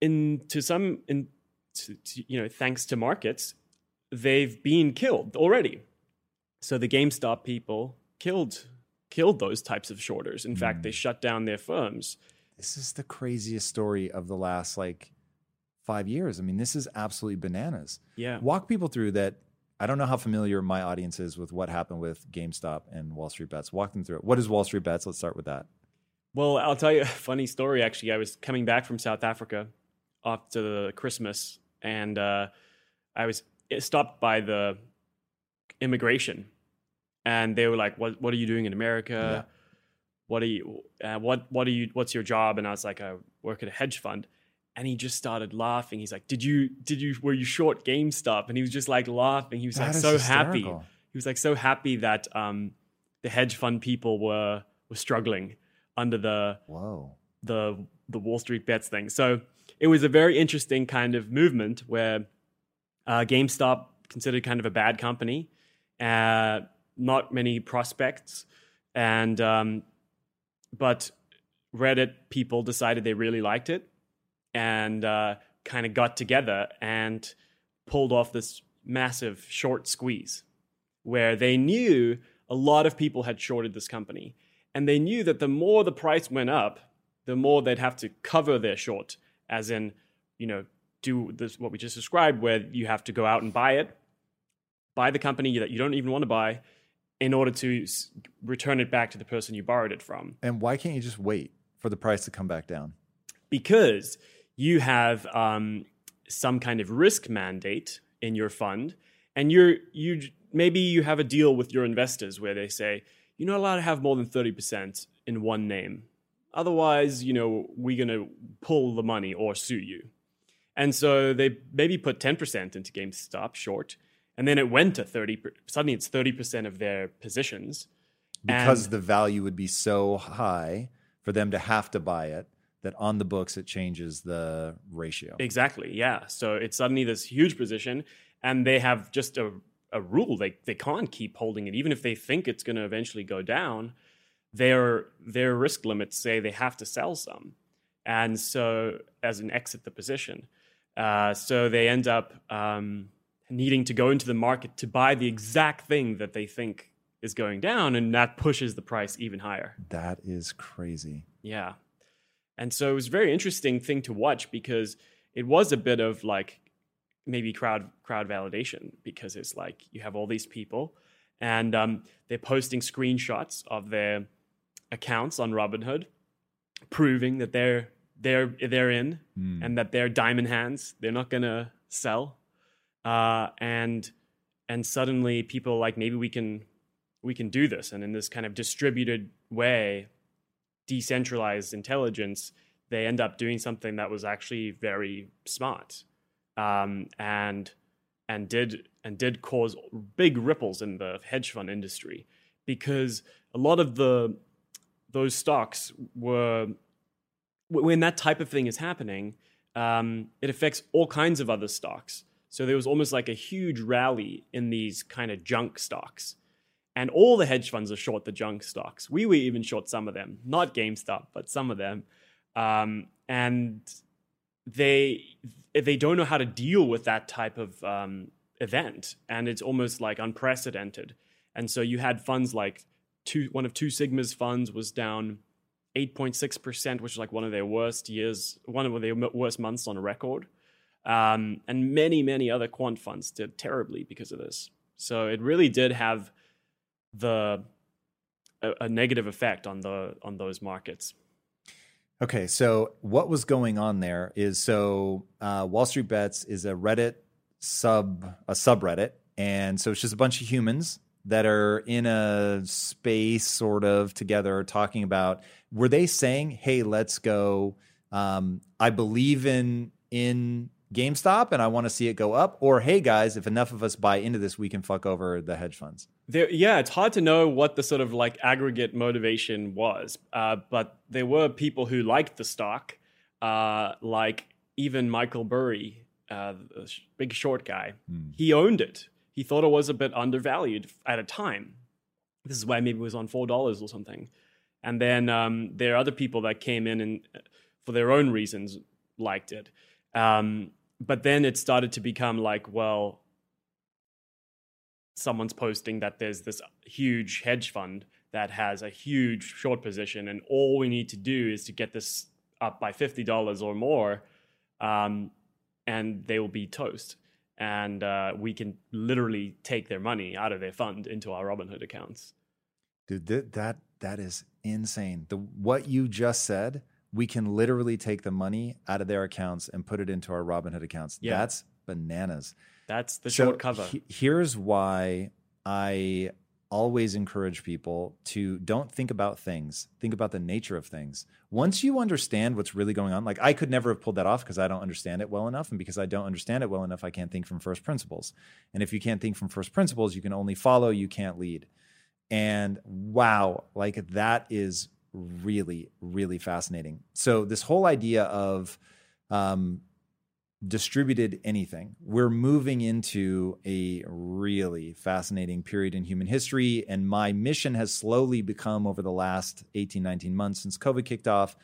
in to some in to, to, you know thanks to markets, they've been killed already. So the GameStop people killed killed those types of shorters. In fact, they shut down their firms. This is the craziest story of the last like five years. I mean, this is absolutely bananas. Yeah. Walk people through that. I don't know how familiar my audience is with what happened with GameStop and Wall Street Bets. Walk them through it. What is Wall Street Bets? Let's start with that. Well, I'll tell you a funny story. Actually, I was coming back from South Africa after the Christmas, and uh, I was stopped by the immigration, and they were like, "What What are you doing in America? What are you? Uh, what What are you? What's your job?" And I was like, "I work at a hedge fund." And he just started laughing. He's like, "Did you? Did you? Were you short GameStop?" And he was just like laughing. He was That like so happy. He was like so happy that um, the hedge fund people were were struggling under the Whoa. the the Wall Street bets thing. So it was a very interesting kind of movement where uh, GameStop considered kind of a bad company, uh, not many prospects, and um, but Reddit people decided they really liked it and uh, kind of got together and pulled off this massive short squeeze where they knew a lot of people had shorted this company and they knew that the more the price went up the more they'd have to cover their short as in you know do this what we just described where you have to go out and buy it buy the company that you don't even want to buy in order to return it back to the person you borrowed it from And why can't you just wait for the price to come back down? because you have um, some kind of risk mandate in your fund, and you're you maybe you have a deal with your investors where they say you're not allowed to have more than thirty percent in one name, otherwise, you know, we're gonna pull the money or sue you. And so they maybe put ten percent into GameStop short, and then it went to thirty. Suddenly, it's thirty percent of their positions. Because And- the value would be so high for them to have to buy it that on the books it changes the ratio. Exactly. Yeah. So it's suddenly this huge position, and they have just a, a rule. They they can't keep holding it, even if they think it's going to eventually go down. Their their risk limits say they have to sell some, and so as an exit the position. Uh, so they end up um, needing to go into the market to buy the exact thing that they think is going down, and that pushes the price even higher. That is crazy. Yeah. And so it was a very interesting thing to watch because it was a bit of like maybe crowd crowd validation because it's like you have all these people and um, they're posting screenshots of their accounts on Robinhood, proving that they're they're they're in and that they're diamond hands. They're not gonna sell. Uh, and and suddenly people are like maybe we can we can do this, and in this kind of distributed way, decentralized intelligence, they end up doing something that was actually very smart, um, and and did and did cause big ripples in the hedge fund industry because a lot of the those stocks were when that type of thing is happening, um, it affects all kinds of other stocks. So there was almost like a huge rally in these kind of junk stocks. And all the hedge funds are short the junk stocks. We were even short some of them, not GameStop, but some of them. Um, and they they don't know how to deal with that type of um, event, and it's almost like unprecedented. And so you had funds like two, one of Two Sigma's funds was down 8.6%, which is like one of their worst years, one of their worst months on record. Um, and many, many other quant funds did terribly because of this. So it really did have the a, a negative effect on the on those markets. Okay, so what was going on there is so uh, Wall Street Bets is a Reddit sub a subreddit, and so it's just a bunch of humans that are in a space sort of together talking about were they saying hey let's go um, i believe in in gamestop and i want to see it go up or hey guys if enough of us buy into this we can fuck over the hedge funds there, yeah it's hard to know what the sort of like aggregate motivation was uh, but there were people who liked the stock uh, like even michael burry uh, the big short guy hmm. he owned it he thought it was a bit undervalued at a time. This is why maybe it was on four dollars or something. And then um, there are other people that came in and, uh, for their own reasons, liked it. Um, but then it started to become like, well, someone's posting that there's this huge hedge fund that has a huge short position, and all we need to do is to get this up by fifty dollars or more, um, and they will be toast and uh, we can literally take their money out of their fund into our Robinhood accounts. Dude, th- that that is insane. The what you just said, we can literally take the money out of their accounts and put it into our Robinhood accounts. Yeah. That's bananas. That's the short cover. He, here's why I always encourage people to don't think about things, think about the nature of things. Once you understand what's really going on, like I could never have pulled that off because I don't understand it well enough. And because I don't understand it well enough, I can't think from first principles. And if you can't think from first principles, you can only follow, you can't lead. And wow, like that is really, really fascinating. So, this whole idea of um, distributed anything. We're moving into a really fascinating period in human history. And my mission has slowly become over the last 18, 19 months since COVID kicked off,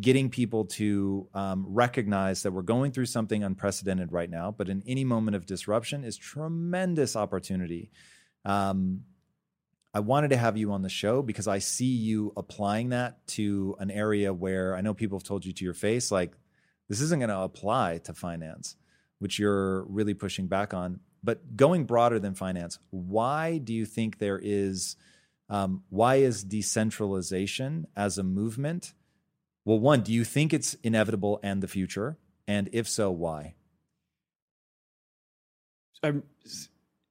getting people to um, recognize that we're going through something unprecedented right now, but in any moment of disruption is tremendous opportunity. Um, I wanted to have you on the show because I see you applying that to an area where I know people have told you to your face, like this isn't going to apply to finance, which you're really pushing back on. But going broader than finance, why do you think there is, um, why is decentralization as a movement? Well, one, do you think it's inevitable and the future? And if so, why? Um,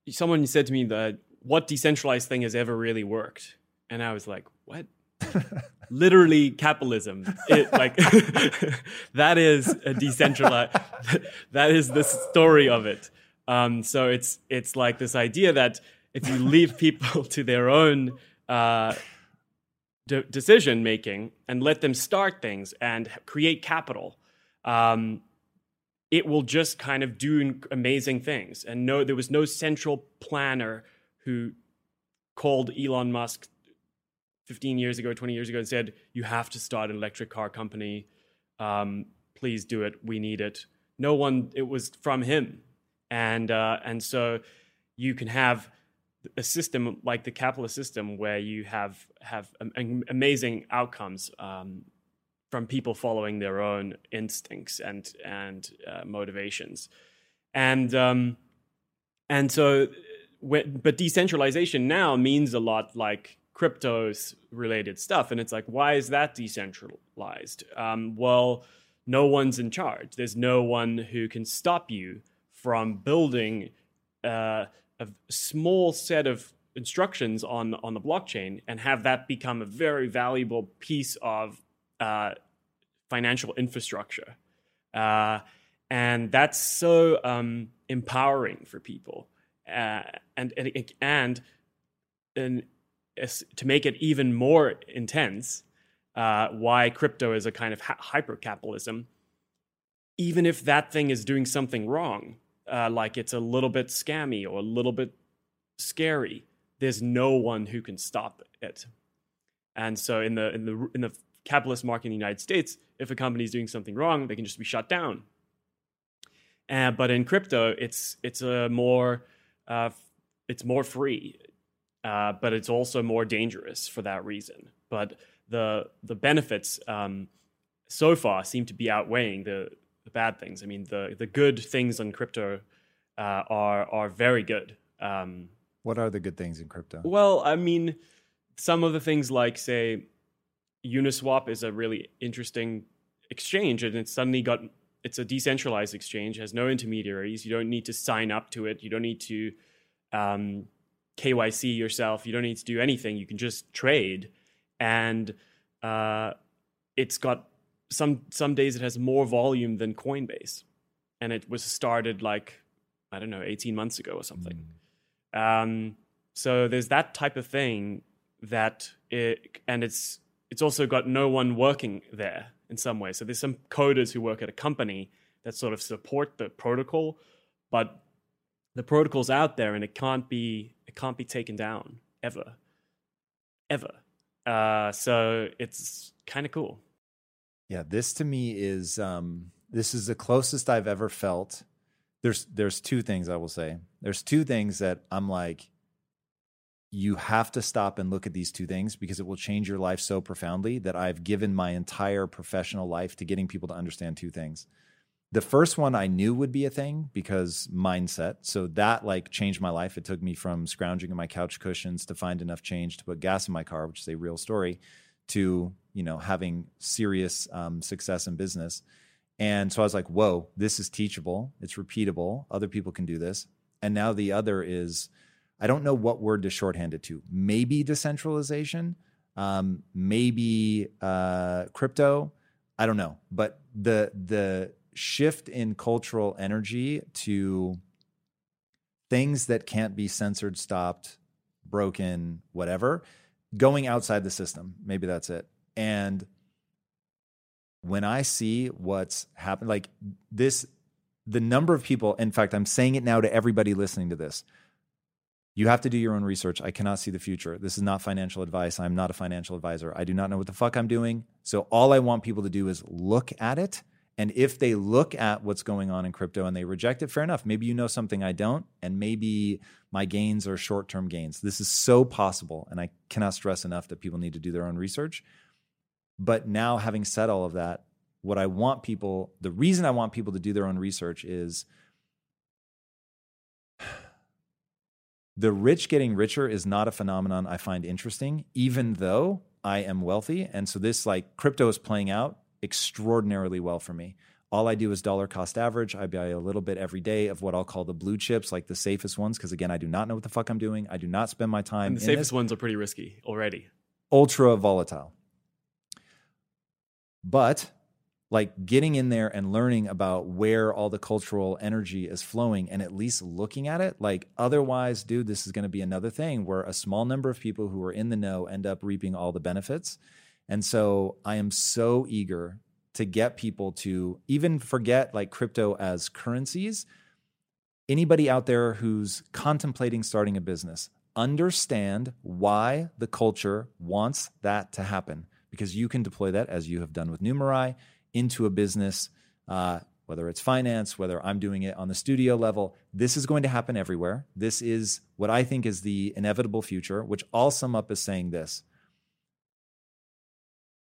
someone said to me that what decentralized thing has ever really worked? And I was like, what? literally capitalism. It like that is a decentralized. that is the story of it. Um, so it's it's like this idea that if you leave people to their own uh, de- decision making and let them start things and create capital, um, it will just kind of do amazing things. And no, there was no central planner who called Elon Musk 15 years ago, 20 years ago, and said, You have to start an electric car company. Um, please do it. We need it. No one, it was from him. And, uh, and so you can have a system like the capitalist system where you have, have amazing outcomes um, from people following their own instincts and, and uh, motivations. And, um, and so, but decentralization now means a lot like cryptos related stuff. And it's like, why is that decentralized? Um, well, no one's in charge. There's no one who can stop you from building uh, a small set of instructions on on the blockchain and have that become a very valuable piece of uh, financial infrastructure. Uh, and that's so um, empowering for people. Uh, and, and, and, and to make it even more intense, uh, why crypto is a kind of hyper capitalism, even if that thing is doing something wrong, uh, like it's a little bit scammy or a little bit scary, there's no one who can stop it. And so in the in the in the capitalist market in the United States, if a company is doing something wrong, they can just be shut down. Uh, but in crypto, it's it's a more uh, it's more free, uh, but it's also more dangerous for that reason. But the the benefits um, so far seem to be outweighing the, the bad things. I mean, the the good things in crypto uh, are are very good. Um, what are the good things in crypto? Well, I mean, some of the things like say Uniswap is a really interesting exchange, and it's suddenly got it's a decentralized exchange, has no intermediaries. You don't need to sign up to it. You don't need to um, KYC yourself. You don't need to do anything. You can just trade, and uh, it's got some some days it has more volume than Coinbase, and it was started like I don't know, eighteen months ago or something. Mm. Um, so there's that type of thing that it, and it's it's also got no one working there in some way. So there's some coders who work at a company that sort of support the protocol, but the protocol's out there and it can't be it can't be taken down ever, ever. Uh, so it's kind of cool. Yeah, this to me is um, this is the closest I've ever felt. There's there's two things I will say. There's two things that I'm like, you have to stop and look at these two things because it will change your life so profoundly that I've given my entire professional life to getting people to understand two things. The first one I knew would be a thing because mindset. So that like changed my life. It took me from scrounging in my couch cushions to find enough change to put gas in my car, which is a real story, to you know having serious um, success in business. And so I was like, "Whoa, this is teachable. It's repeatable. Other people can do this." And now the other is I don't know what word to shorthand it to. Maybe decentralization, um, maybe uh, crypto. I don't know, but the the shift in cultural energy to things that can't be censored, stopped, broken, whatever, going outside the system. Maybe that's it. And when I see what's happened, like this, the number of people, in fact, I'm saying it now to everybody listening to this you have to do your own research. I cannot see the future. This is not financial advice. I'm not a financial advisor. I do not know what the fuck I'm doing. So all I want people to do is look at it. And if they look at what's going on in crypto and they reject it, fair enough. Maybe you know something I don't, and maybe my gains are short term gains. This is so possible. And I cannot stress enough that people need to do their own research. But now, having said all of that, what I want people, the reason I want people to do their own research is the rich getting richer is not a phenomenon I find interesting, even though I am wealthy. And so this like crypto is playing out extraordinarily well for me. All I do is dollar cost average. I buy a little bit every day of what I'll call the blue chips, like the safest ones, because again, I do not know what the fuck I'm doing. I do not spend my time. And the safest ones are pretty risky already. Ultra volatile. But like getting in there and learning about where all the cultural energy is flowing and at least looking at it. Like otherwise dude this is going to be another thing where a small number of people who are in the know end up reaping all the benefits. And so i am so eager to get people to even forget like crypto as currencies. Anybody out there who's contemplating starting a business understand why the culture wants that to happen because you can deploy that as you have done with Numerai into a business, uh, whether it's finance, whether I'm doing it on the studio level. This is going to happen everywhere. This is what I think is the inevitable future, which I'll sum up as saying this.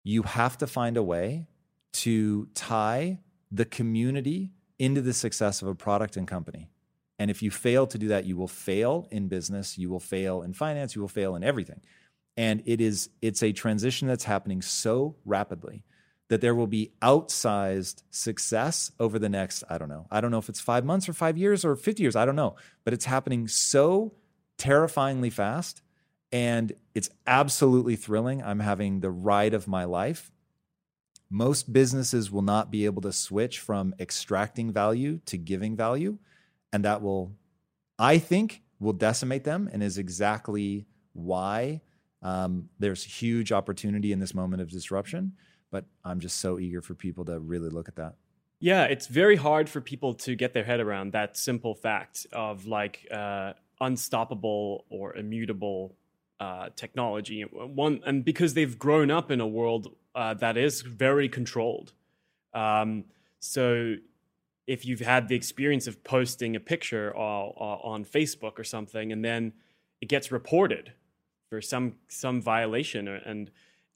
You have to find a way to tie the community into the success of a product and company. And if you fail to do that, you will fail in business, you will fail in finance, you will fail in everything. And it is it's a transition that's happening so rapidly that there will be outsized success over the next, I don't know, I don't know if it's five months or five years or 50 years, I don't know, but it's happening so terrifyingly fast and it's absolutely thrilling. I'm having the ride of my life. Most businesses will not be able to switch from extracting value to giving value. And that will, I think, will decimate them and is exactly why um, there's huge opportunity in this moment of disruption. But I'm just so eager for people to really look at that. Yeah, it's very hard for people to get their head around that simple fact of like uh, unstoppable or immutable uh, technology. One, and because they've grown up in a world uh, that is very controlled. Um, so if you've had the experience of posting a picture on Facebook or something, and then it gets reported for some some violation, and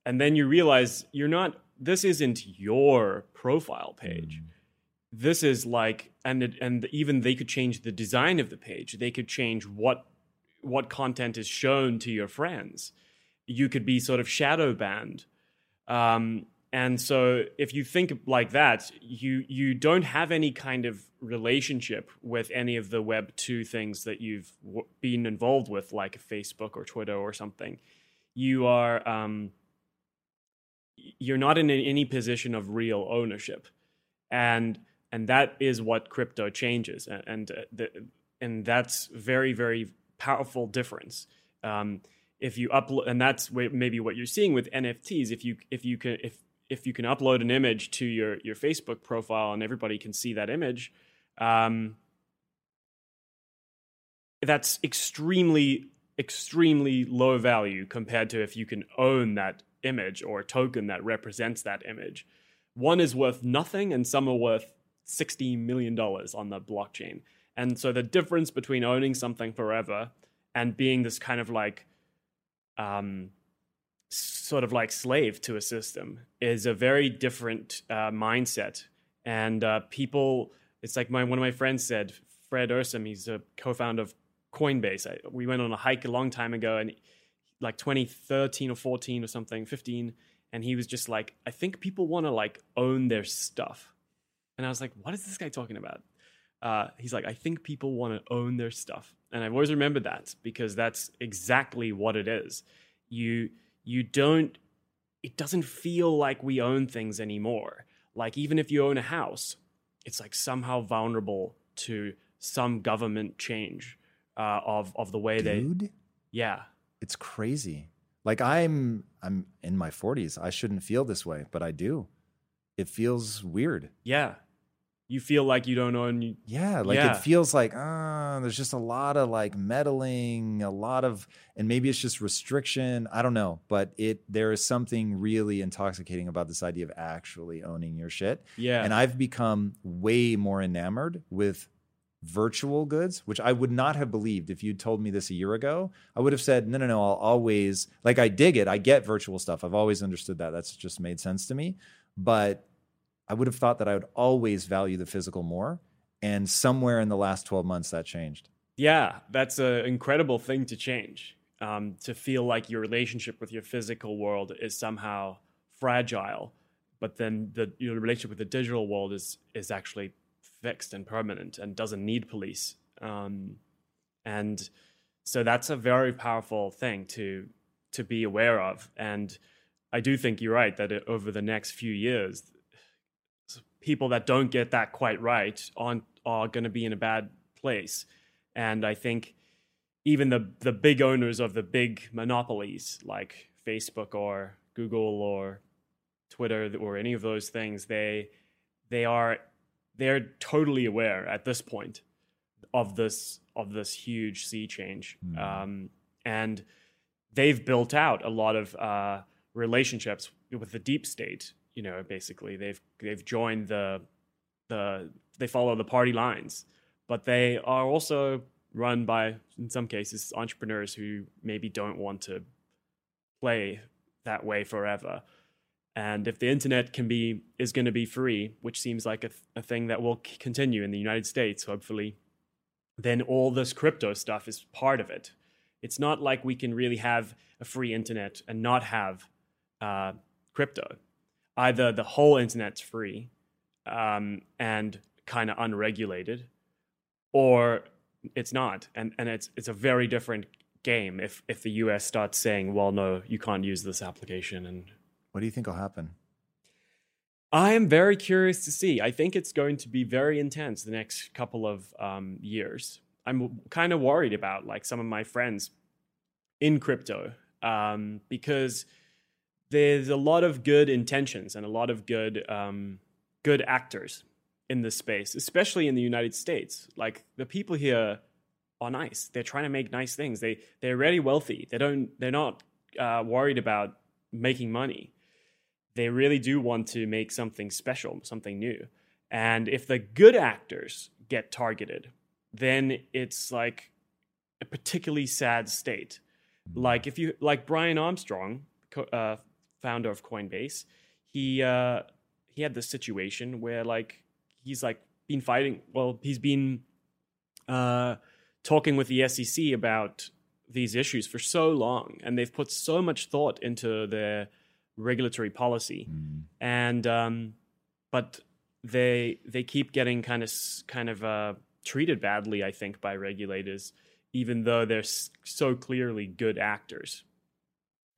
and then you realize you're not. This isn't your profile page. Mm. This is like, and it, and even they could change the design of the page. They could change what what content is shown to your friends. You could be sort of shadow banned. Um, and so if you think like that, you you don't have any kind of relationship with any of the Web two things that you've w- been involved with, like Facebook or Twitter or something. You are um, you're not in any position of real ownership, and and that is what crypto changes, and and, uh, the, and that's very very powerful difference. Um, if you upload, and that's maybe what you're seeing with NFTs. If you if you can if if you can upload an image to your your Facebook profile and everybody can see that image, um, that's extremely extremely low value compared to if you can own that image or a token that represents that image. One is worth nothing, and some are worth sixty million dollars on the blockchain. And so the difference between owning something forever and being this kind of like um, sort of like slave to a system is a very different uh, mindset. And uh, people, it's like my one of my friends said, Fred Ehrsam, he's a co-founder of Coinbase. I, we went on a hike a long time ago, and like 2013 or 14 or something, 15, and he was just like, I think people want to like own their stuff. And I was like, what is this guy talking about? uh, he's like, I think people want to own their stuff, and I've always remembered that because that's exactly what it is. You you don't. It doesn't feel like we own things anymore. Like even if you own a house, it's like somehow vulnerable to some government change uh, of of the way Dude, they. Yeah, it's crazy. Like I'm I'm in my 40s. I shouldn't feel this way, but I do. It feels weird. Yeah, you feel like you don't own. Yeah, like yeah. it feels like uh, there's just a lot of like meddling, a lot of, and maybe it's just restriction. I don't know, but it there is something really intoxicating about this idea of actually owning your shit. Yeah, and I've become way more enamored with virtual goods, which I would not have believed if you'd told me this a year ago. I would have said, no, no, no, I'll always like I dig it. I get virtual stuff. I've always understood that. That's just made sense to me. But I would have thought that I would always value the physical more. And somewhere in the last 12 months, that changed. Yeah, that's an incredible thing to change. Um, to feel like your relationship with your physical world is somehow fragile, but then the your relationship with the digital world is is actually fixed and permanent and doesn't need police. Um, and so that's a very powerful thing to to be aware of. And I do think you're right that over the next few years, people that don't get that quite right on are going to be in a bad place. And I think even the the big owners of the big monopolies like Facebook or Google or Twitter or any of those things, they they are they're totally aware at this point of this of this huge sea change, mm. um, and they've built out a lot of uh, relationships with the deep state you know, basically they've they've joined the the they follow the party lines, but they are also run by in some cases entrepreneurs who maybe don't want to play that way forever. And if the internet can be is going to be free, which seems like a, th- a thing that will c- continue in the United States, hopefully, then all this crypto stuff is part of it. It's not like we can really have a free internet and not have uh, crypto either the whole internet's free um, and kind of unregulated, or it's not, and and it's it's a very different game if if the U.S. starts saying, well, no, you can't use this application. And what do you think will happen? I am very curious to see. I think it's going to be very intense the next couple of um, years. I'm kind of worried about like some of my friends in crypto um, because there's a lot of good intentions and a lot of good um, good actors in this space, especially in the United States. Like the people here are nice. They're trying to make nice things. They they're really wealthy. They don't they're not uh, worried about making money they really do want to make something special, something new. And if the good actors get targeted, then it's like a particularly sad state. Like if you like Brian Armstrong, uh, founder of Coinbase, he uh, he had this situation where like he's like been fighting. Well, he's been uh, talking with the SEC about these issues for so long, and they've put so much thought into their regulatory policy, mm. and um, but they they keep getting kind of kind of uh, treated badly, I think, by regulators, even though they're so clearly good actors.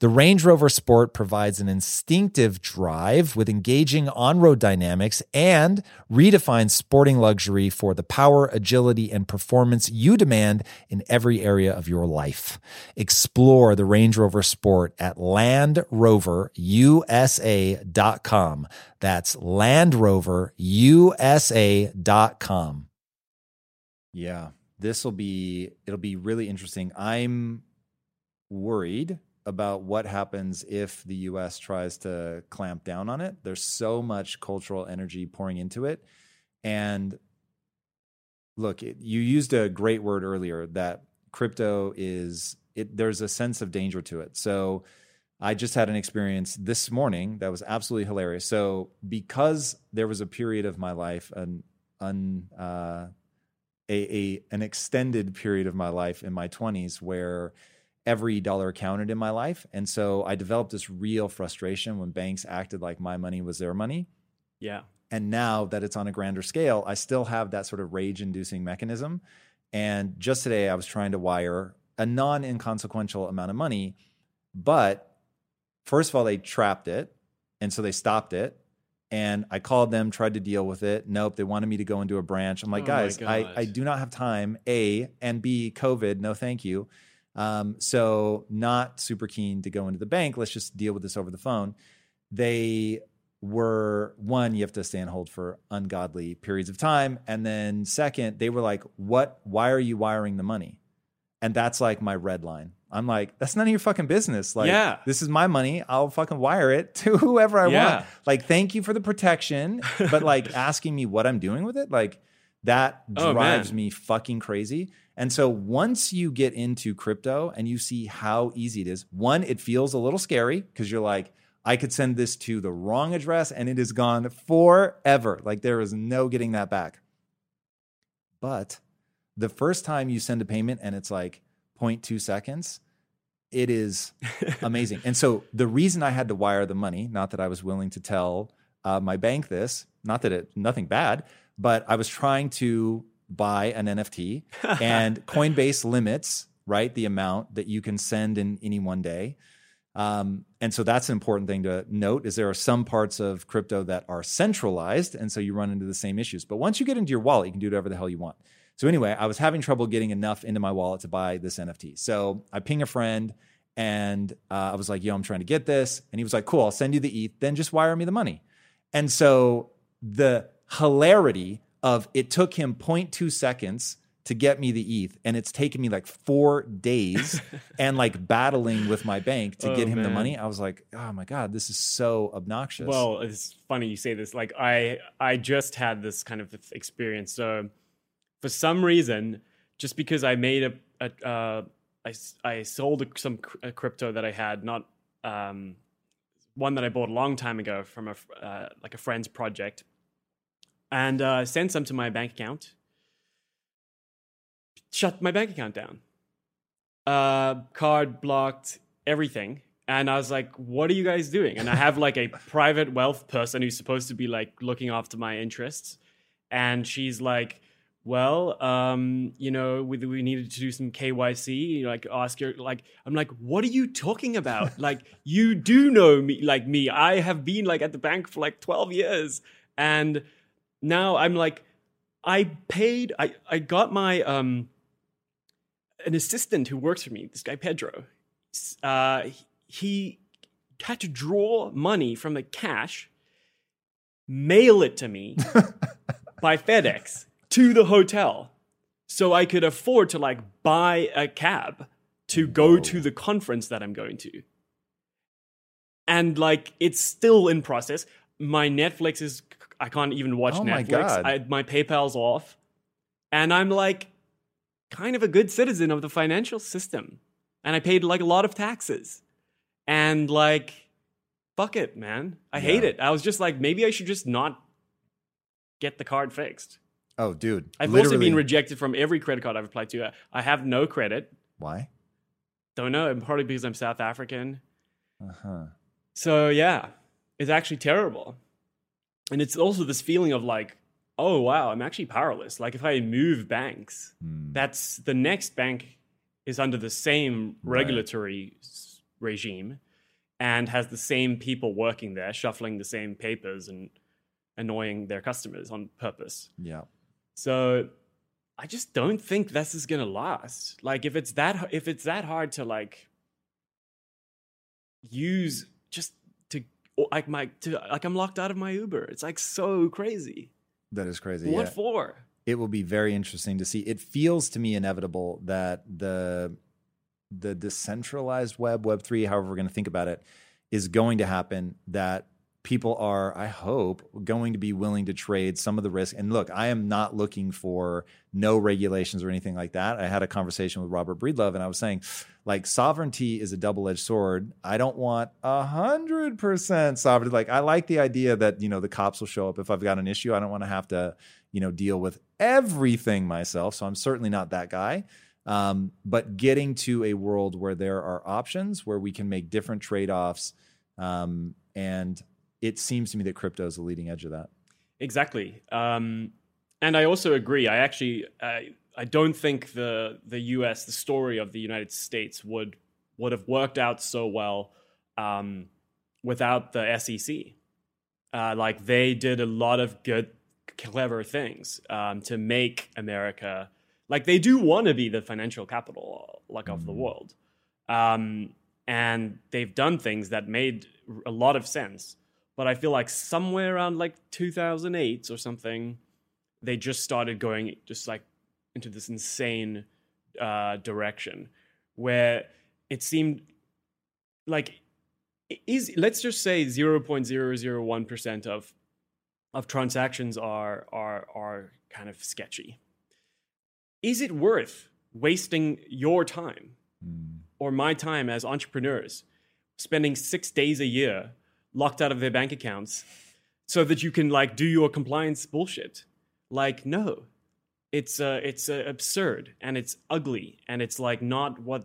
The Range Rover Sport provides an instinctive drive with engaging on road dynamics and redefines sporting luxury for the power, agility, and performance you demand in every area of your life. Explore the Range Rover Sport at LandRoverUSA.com. That's LandRoverUSA.com. Yeah, this will be, it'll be really interesting. I'm worried about what happens if the US tries to clamp down on it. There's so much cultural energy pouring into it. And look, it, you used a great word earlier that crypto is it there's a sense of danger to it. So I just had an experience this morning that was absolutely hilarious. So because there was a period of my life an un uh, a, a an extended period of my life in my 20s where every dollar counted in my life. And so I developed this real frustration when banks acted like my money was their money. Yeah. And now that it's on a grander scale, I still have that sort of rage inducing mechanism. And just today, I was trying to wire a non inconsequential amount of money. But first of all, they trapped it. And so they stopped it. And I called them, tried to deal with it. Nope, they wanted me to go into a branch. I'm like, oh guys, I, I do not have time. A and B, COVID, no thank you. Um, so not super keen to go into the bank. Let's just deal with this over the phone. They were one, you have to stay on hold for ungodly periods of time. And then second, they were like, what, why are you wiring the money? And that's like my red line. I'm like, that's none of your fucking business. Like, yeah. this is my money. I'll fucking wire it to whoever I yeah. want. Like, thank you for the protection, but like asking me what I'm doing with it, like that oh, drives oh, me fucking crazy. And so once you get into crypto and you see how easy it is, one, it feels a little scary because you're like, I could send this to the wrong address and it is gone forever. Like there is no getting that back. But the first time you send a payment and it's like 0.2 seconds, it is amazing. and so the reason I had to wire the money, not that I was willing to tell uh, my bank this, not that it, nothing bad, but I was trying to buy an NFT, and Coinbase limits right the amount that you can send in any one day. Um, and so that's an important thing to note is there are some parts of crypto that are centralized and so you run into the same issues. But once you get into your wallet you can do whatever the hell you want. So anyway i was having trouble getting enough into my wallet to buy this nft so i ping a friend and uh, i was like yo i'm trying to get this. And he was like cool i'll send you the eth then just wire me the money. And so the hilarity of it took him 0.2 seconds to get me the ETH, and it's taken me like four days and like battling with my bank to Oh, get him the money. I was like, oh my god, this is so obnoxious. Well, it's funny you say this. Like I, I just had this kind of experience. So, for some reason, just because I made a, a uh, I, I sold some crypto that I had, not um, one that I bought a long time ago from a uh, like a friend's project, and uh, sent some to my bank account. Shut my bank account down. Uh, card blocked, everything. And I was like, what are you guys doing? And I have like a private wealth person who's supposed to be like looking after my interests. And she's like, well, um, you know, we, we needed to do some KYC, like ask your, like, I'm like, what are you talking about? like, you do know me, like me. I have been like at the bank for like 12 years. And now I'm like, I paid, I, I got my, um, an assistant who works for me, this guy Pedro, uh, he had to draw money from the cash, mail it to me by FedEx to the hotel, so I could afford to like buy a cab to go to the conference that I'm going to. And like it's still in process. My Netflix is I can't even watch Oh my Netflix. God. I, my PayPal's off, and I'm like kind of a good citizen of the financial system. And I paid like a lot of taxes. And like, fuck it, man. I hate it. I was just like, maybe I should just not get the card fixed. oh, dude, I've also been rejected from every credit card I've applied to. I- I have no credit. why? Don't know. Probably because I'm South African. Uh huh. So yeah, it's actually terrible. And it's also this feeling of like, oh wow, I'm actually powerless. Like if I move banks, Hmm. that's the next bank is under the same regulatory s- regime and has the same people working there, shuffling the same papers and annoying their customers on purpose. Yeah. So I just don't think this is gonna last. Like if it's that if it's that hard to like use just to like my to like I'm locked out of my Uber. It's like so crazy. That is crazy. What yeah. for? it will be very interesting to see. It feels to me inevitable that the the decentralized web, Web three, however we're going to think about it, is going to happen. That people are, I hope, going to be willing to trade some of the risk. And look, I am not looking for no regulations or anything like that. I had a conversation with Robert Breedlove, and I was saying, like, sovereignty is a double edged sword. I don't want a hundred percent sovereignty. Like, I like the idea that you know the cops will show up if I've got an issue. I don't want to have to you know deal with everything myself so i'm certainly not that guy um, but getting to a world where there are options where we can make different trade-offs um, and it seems to me that crypto is the leading edge of that Exactly. Um, and I also agree. I actually I, I don't think the the U.S. the story of the United States would would have worked out so well um, without the SEC. Uh, like they did a lot of good, clever things um, to make America like they do want to be the financial capital like of the world, um, and they've done things that made a lot of sense but I feel like somewhere around like 2008 or something, they just started going just like into this insane uh, direction where it seemed like is let's just say 0.001 percent of of transactions are are are kind of sketchy. Is it worth wasting your time or my time as entrepreneurs, spending six days a year locked out of their bank accounts so that you can like do your compliance bullshit. Like, no, it's uh, it's uh, absurd and it's ugly and it's like not what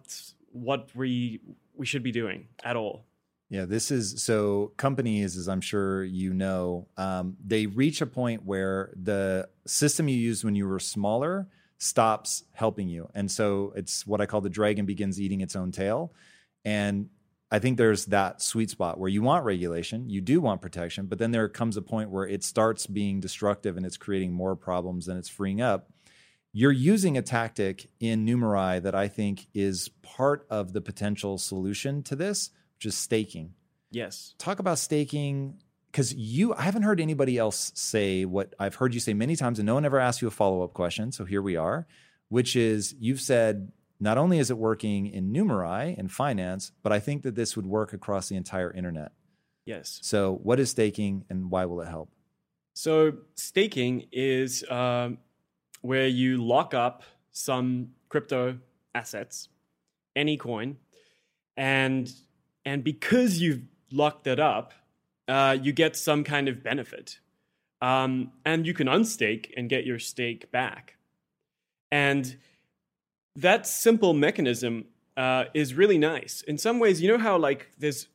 what we we should be doing at all. Yeah, this is so companies, as I'm sure you know, um, they reach a point where the system you used when you were smaller stops helping you. And so it's what I call the dragon begins eating its own tail. And I think there's that sweet spot where you want regulation, you do want protection, but then there comes a point where it starts being destructive and it's creating more problems than it's freeing up. You're using a tactic in Numerai that I think is part of the potential solution to this, which is staking. Yes. Talk about staking because you, I haven't heard anybody else say what I've heard you say many times, and no one ever asked you a follow up question. So here we are. which is you've said not only is it working in Numerai and finance, but I think that this would work across the entire internet. Yes. So, what is staking and why will it help? So, staking is um, where you lock up some crypto assets, any coin, and and because you've locked it up, uh, you get some kind of benefit, um, and you can unstake and get your stake back, and that simple mechanism uh, is really nice. In some ways, you know how like there's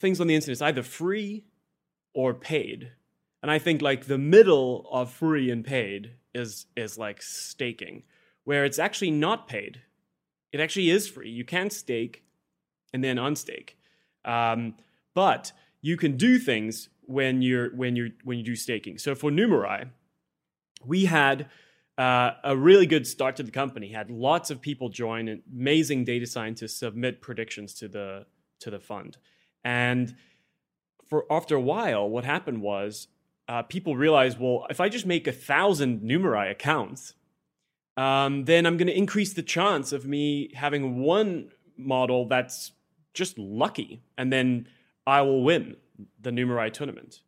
things on the internet, it's either free or paid. And I think like the middle of free and paid is is like staking, where it's actually not paid. It actually is free. You can stake and then unstake, um, but you can do things when you're when you're when you do staking. So for Numerai, we had uh, a really good start to the company. Had lots of people join, amazing data scientists submit predictions to the to the fund. And for after a while, what happened was uh, people realized, well, if I just make a thousand Numerai accounts, um, then I'm going to increase the chance of me having one model that's just lucky, and then I will win the Numerai tournament.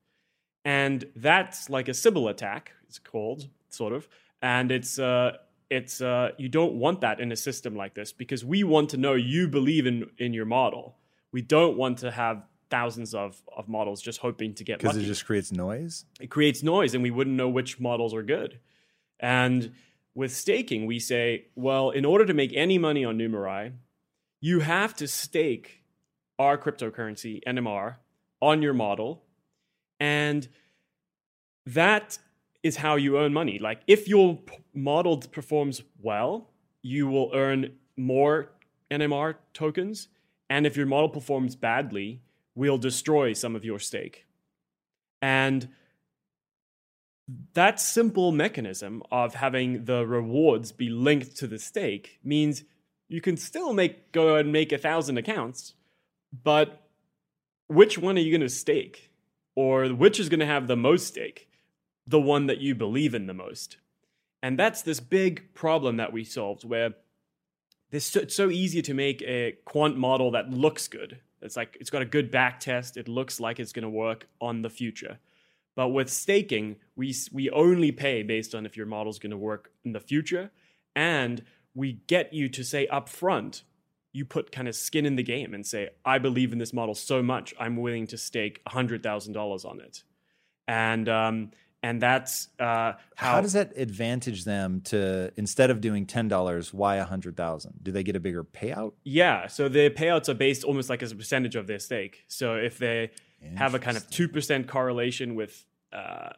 And that's like a Sybil attack, it's called, sort of. And it's uh, it's uh, you don't want that in a system like this because we want to know you believe in in your model. We don't want to have thousands of, of models just hoping to get because it just creates noise. It creates noise, and we wouldn't know which models are good. And with staking, we say, well, in order to make any money on Numerai, you have to stake our cryptocurrency NMR on your model, and that is how you earn money. Like if your model performs well, you will earn more NMR tokens, and if your model performs badly, we'll destroy some of your stake. And that simple mechanism of having the rewards be linked to the stake means you can still make go and make a thousand accounts, but which one are you going to stake? Or which is going to have the most stake? The one that you believe in the most. And that's this big problem that we solved where this, it's so easy to make a quant model that looks good. It's like it's got a good back test. It looks like it's going to work on the future. But with staking, we we only pay based on if your model is going to work in the future, and we get you to say upfront, you put kind of skin in the game and say, I believe in this model so much, I'm willing to stake hundred thousand dollars on it, and um, and that's uh, how, how does that advantage them to instead of doing ten dollars, why a hundred thousand? Do they get a bigger payout? Yeah, so the payouts are based almost like as a percentage of their stake. So if they have a kind of two percent correlation with uh,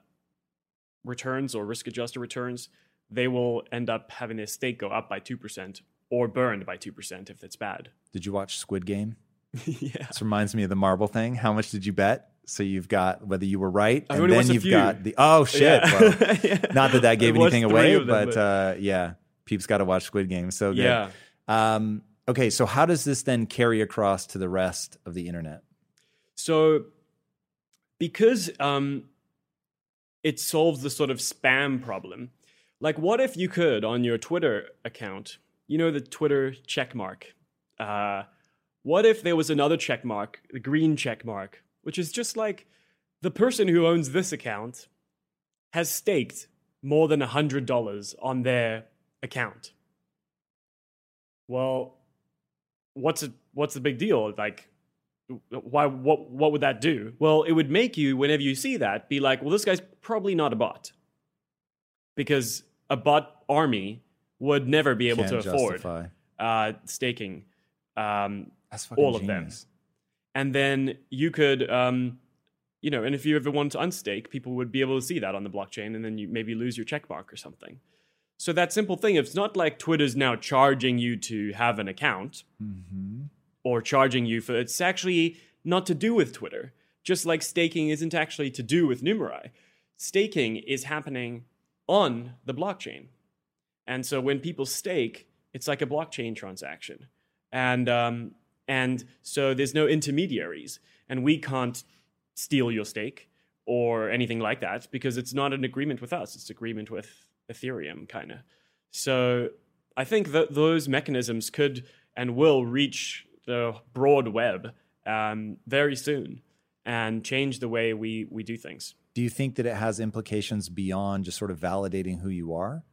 returns or risk adjusted returns, they will end up having their stake go up by two percent or burned by two percent if it's bad. Did you watch Squid Game? yeah, this reminds me of the marble thing. How much did you bet? So you've got whether you were right, I and then you've got the oh shit. Yeah. Well, yeah. Not that that gave anything away, them, but, but... Uh, yeah, peeps got to watch Squid Game. So good. Yeah. Um, okay, so how does this then carry across to the rest of the internet? So, because um, it solves the sort of spam problem. Like, what if you could on your Twitter account, you know, the Twitter check mark? Uh, what if there was another check mark, the green check mark, which is just like the person who owns this account has staked more than $100 on their account. Well, what's it, what's the big deal? Like, why what what would that do? Well, it would make you whenever you see that be like, well, this guy's probably not a bot. Because a bot army would never be able Can't to afford uh, staking um, all of them. And then you could um, you know and if you ever want to unstake people would be able to see that on the blockchain and then you maybe lose your check mark or something. So that simple thing it's not like twitter's now charging you to have an account Mm-hmm. or charging you for it's actually not to do with twitter. Just like staking isn't actually to do with numerai. Staking is happening on the blockchain. And so when people stake it's like a blockchain transaction. And um, and so there's no intermediaries, and we can't steal your stake or anything like that because it's not an agreement with us. It's agreement with Ethereum, kind of. So I think that those mechanisms could and will reach the broad web um, very soon and change the way we, we do things. Do you think that it has implications beyond just sort of validating who you are?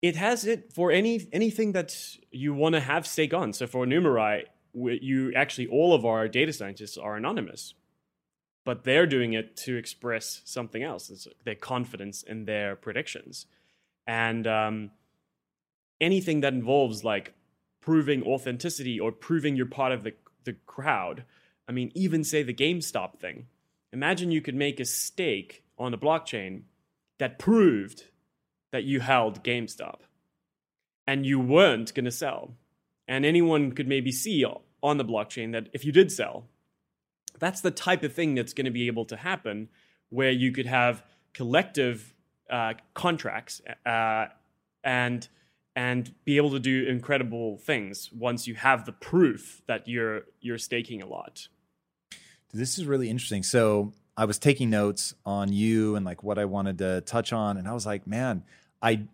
It has it for any anything that you want to have stake on. So for Numerai, you actually all of our data scientists are anonymous, but they're doing it to express something else. It's their confidence in their predictions, and um, anything that involves like proving authenticity or proving you're part of the the crowd. I mean, even say the GameStop thing. Imagine you could make a stake on a blockchain that proved that you held GameStop and you weren't going to sell. And anyone could maybe see on the blockchain that if you did sell, that's the type of thing that's going to be able to happen where you could have collective uh, contracts uh, and and be able to do incredible things once you have the proof that you're you're staking a lot. This is really interesting. So I was taking notes on you and like what I wanted to touch on, and I was like, man, I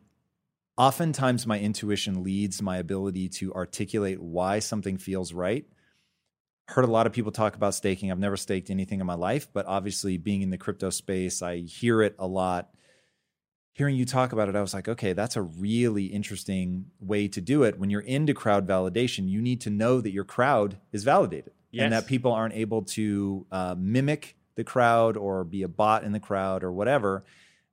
oftentimes my intuition leads my ability to articulate why something feels right. Heard a lot of people talk about staking. I've never staked anything in my life, but obviously being in the crypto space, I hear it a lot hearing you talk about it, I was like, okay, that's a really interesting way to do it. When you're into crowd validation, you need to know that your crowd is validated yes. and that people aren't able to uh, mimic the crowd or be a bot in the crowd or whatever.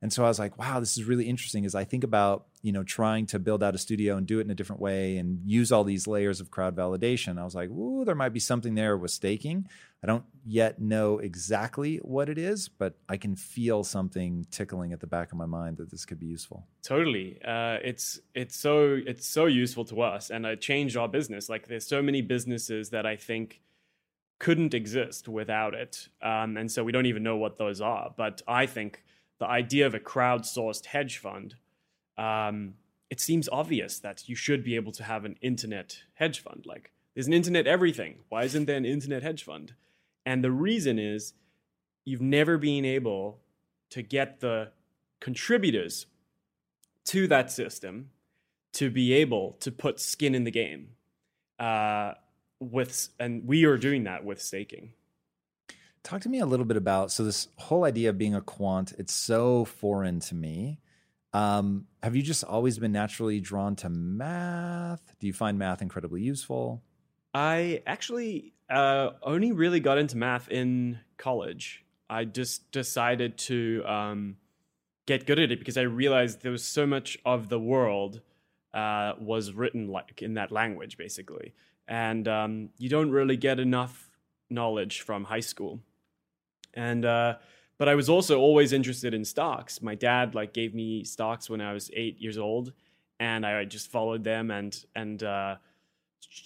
And so I was like, wow, this is really interesting as I think about, you know, trying to build out a studio and do it in a different way and use all these layers of crowd validation. I was like, ooh, there might be something there with staking. I don't yet know exactly what it is, but I can feel something tickling at the back of my mind that this could be useful. Totally, uh, it's it's so it's so useful to us, and it changed our business. Like there's so many businesses that I think couldn't exist without it, um, and so we don't even know what those are. But I think the idea of a crowdsourced hedge fund. Um, it seems obvious that you should be able to have an internet hedge fund. Like, there's an internet everything. Why isn't there an internet hedge fund? And the reason is you've never been able to get the contributors to that system to be able to put skin in the game. Uh, with and we are doing that with staking. Talk to me a little bit about so this whole idea of being a quant. It's so foreign to me. Um, have you just always been naturally drawn to math? Do you find math incredibly useful? I actually uh, only really got into math in college. I just decided to um, get good at it because I realized there was so much of the world uh, was written like in that language, basically, and um, you don't really get enough knowledge from high school. And uh, but I was also always interested in stocks. My dad like gave me stocks when I was eight years old, and I just followed them and and uh,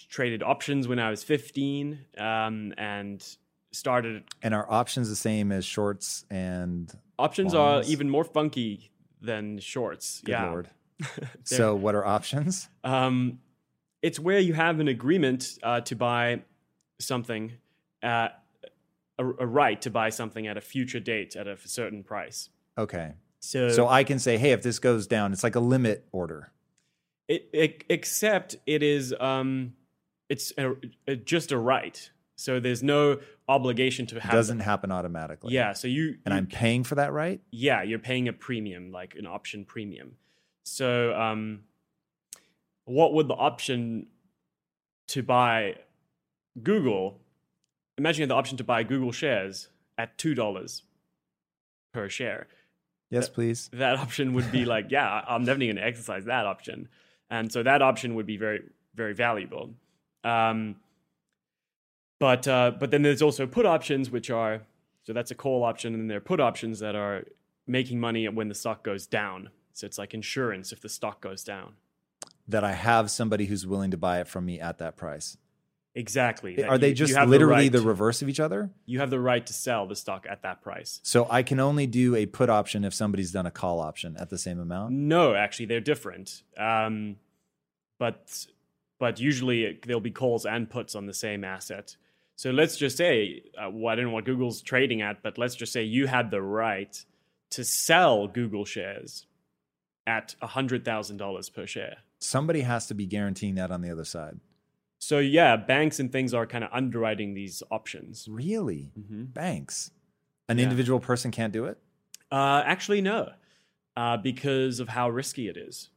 traded options when I was 15 um, and started. And are options the same as shorts and options bonds? are even more funky than shorts? Good yeah. So what are options? Um, it's where you have an agreement uh, to buy something, uh, a, a right to buy something at a future date at a certain price. Okay. So, so I can say, hey, if this goes down, it's like a limit order. It, it, except it is um, it's a, a, just a right. So there's no obligation to have. It doesn't happen automatically. Yeah. So you and you, I'm paying for that right. Yeah, you're paying a premium, like an option premium. So um, what would the option to buy Google? Imagine the option to buy Google shares at two dollars per share. Yes, please. That option would be like, yeah, I'm definitely going to exercise that option. And so that option would be very, very valuable. Um, but uh, but then there's also put options, which are so that's a call option, and then there are put options that are making money when the stock goes down. So it's like insurance if the stock goes down. That I have somebody who's willing to buy it from me at that price. Exactly. Are they just literally the, right, the, reverse of each other? You have the right to sell the stock at that price. So I can only do a put option if somebody's done a call option at the same amount? No, actually, they're different. Um, but but usually there'll be calls and puts on the same asset. So let's just say, uh, well, I don't know what Google's trading at, but let's just say you had the right to sell Google shares at $100,000 per share. Somebody has to be guaranteeing that on the other side. So yeah, banks and things are kind of underwriting these options. Really? Mm-hmm. Banks. An Yeah. individual person can't do it? Uh, actually, no, uh, because of how risky it is.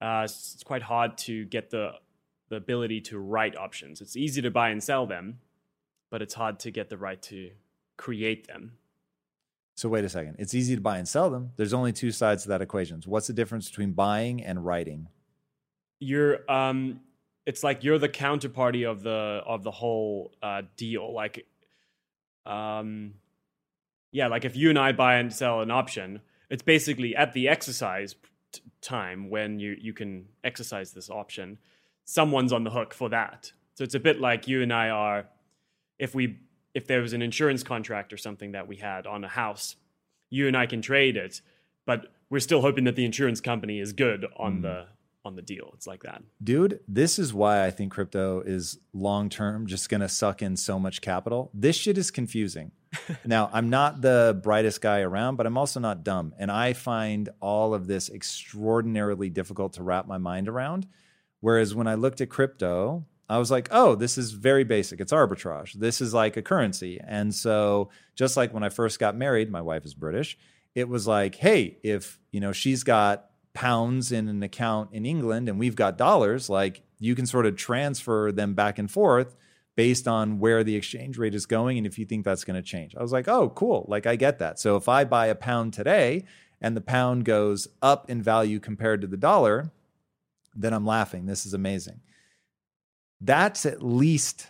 Uh, it's, it's quite hard to get the the ability to write options. It's easy to buy and sell them, but it's hard to get the right to create them. So wait a second. It's easy to buy and sell them. There's only two sides to that equation. What's the difference between buying and writing? You're um, it's like you're the counterparty of the of the whole uh, deal. Like, um, yeah, like if you and I buy and sell an option, it's basically at the exercise t- time when you you can exercise this option. Someone's on the hook for that. So it's a bit like you and I are. If we if there was an insurance contract or something that we had on a house, you and I can trade it, but we're still hoping that the insurance company is good on the on the deal. It's like that. Dude, this is why I think crypto is long term just going to suck in so much capital. This shit is confusing. now, I'm not the brightest guy around, but I'm also not dumb. And I find all of this extraordinarily difficult to wrap my mind around. Whereas when I looked at crypto, I was like, oh, this is very basic. It's arbitrage. This is like a currency. And so, just like when I first got married, my wife is British, it was like, hey, if, you know, she's got pounds in an account in England and we've got dollars, like you can sort of transfer them back and forth based on where the exchange rate is going and if you think that's going to change. I was like, "Oh, cool. Like I get that." So if I buy a pound today and the pound goes up in value compared to the dollar, then I'm laughing. This is amazing. That's at least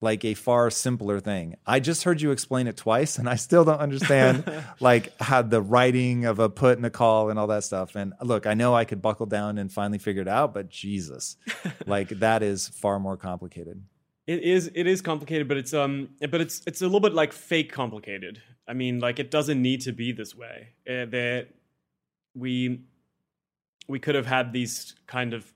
like a far simpler thing. I just heard you explain it twice and I still don't understand like how the writing of a put and a call and all that stuff. And look, I know I could buckle down and finally figure it out, but Jesus, like that is far more complicated. It is it is complicated, but it's um but it's it's a little bit like fake complicated. I mean, like it doesn't need to be this way. Uh, that we we could have had these kind of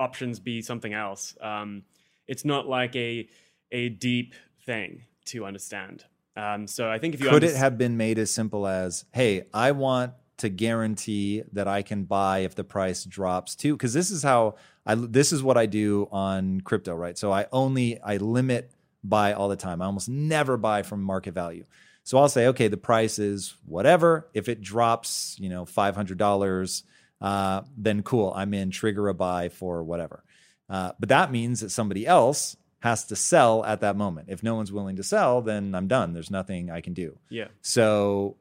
options be something else. Um, it's not like a a deep thing to understand. Um, so I think if you Could it have been made as simple as, hey, I want to guarantee that I can buy if the price drops too? Because this is how I this is what I do on crypto, right? So I only I limit buy all the time. I almost never buy from market value. So I'll say, okay, the price is whatever. If it drops, you know, five hundred dollars, uh, then cool, I'm in. Trigger a buy for whatever. Uh, but that means that somebody else has to sell at that moment. If no one's willing to sell, then I'm done. There's nothing I can do. yeah. So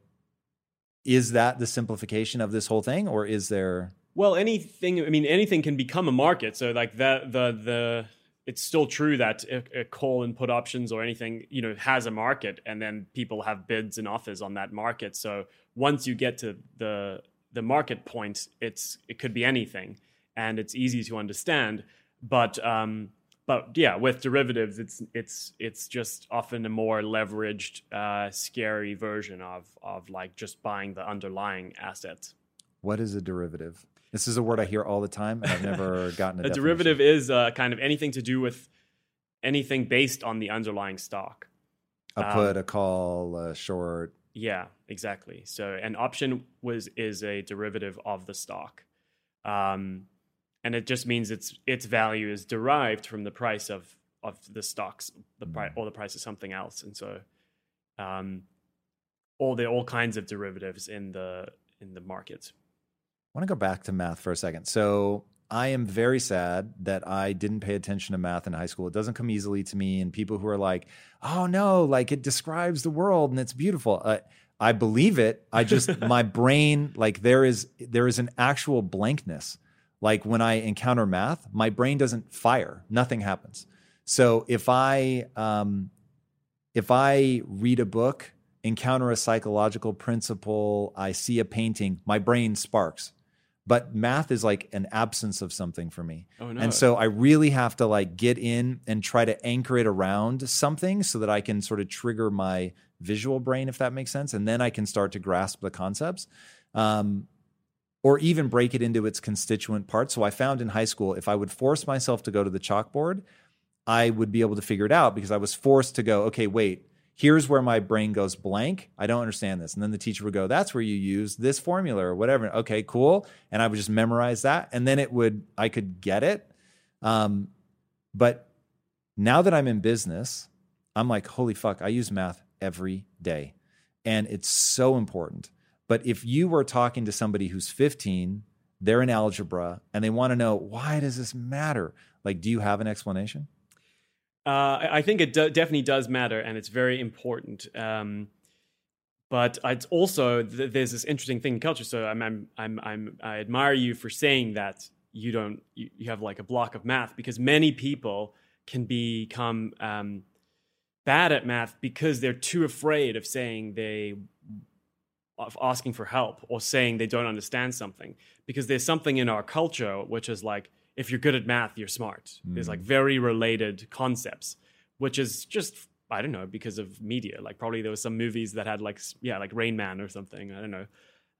is that the simplification of this whole thing or is there Well, anything. I mean, anything can become a market. So, like that, the the it's still true that a, a call and put options or anything, you know, has a market, and then people have bids and offers on that market. So, once you get to the the market point, it's it could be anything, and it's easy to understand. But um, but yeah, with derivatives, it's it's it's just often a more leveraged, uh, scary version of of like just buying the underlying asset. what is a derivative? This is a word I hear all the time and I've never gotten a, a derivative is uh, kind of anything to do with anything based on the underlying stock. A um, put, a call, a short. Yeah, exactly. So an option was is a derivative of the stock, um, and it just means its its value is derived from the price of of the stocks, the price or the price of something else, and so um, all are all kinds of derivatives in the in the market. I want to go back to math for a second. So I am very sad that I didn't pay attention to math in high school. It doesn't come easily to me. And people who are like, oh no, like it describes the world and it's beautiful. Uh, I believe it. I just, my brain, like there is, there is an actual blankness. Like when I encounter math, my brain doesn't fire. Nothing happens. So if I, um, if I read a book, encounter a psychological principle, I see a painting, my brain sparks. But math is like an absence of something for me. Oh no! And so I really have to like get in and try to anchor it around something so that I can sort of trigger my visual brain, if that makes sense. And then I can start to grasp the concepts. Um, or even break it into its constituent parts. So I found in high school, if I would force myself to go to the chalkboard, I would be able to figure it out because I was forced to go, okay, wait, here's where my brain goes blank. I don't understand this. And then the teacher would go, that's where you use this formula or whatever. Okay, cool. And I would just memorize that. And then it would, I could get it. Um, but now that I'm in business, I'm like, holy fuck, I use math every day. And it's so important. But if you were talking to somebody who's 15, they're in algebra and they want to know, why does this matter? Like, do you have an explanation? Uh, I think it do- definitely does matter, and it's very important. Um, but it's also th- there's this interesting thing in culture. So I'm, I'm, I'm, I'm, i admire you for saying that you don't you, you, have like a block of math because many people can become um, bad at math because they're too afraid of saying they of asking for help or saying they don't understand something because there's something in our culture which is like if you're good at math, you're smart. Mm. There's like mm. very related concepts, which is just I don't know because of media. Like probably there was some movies that had like yeah like Rain Man or something. I don't know.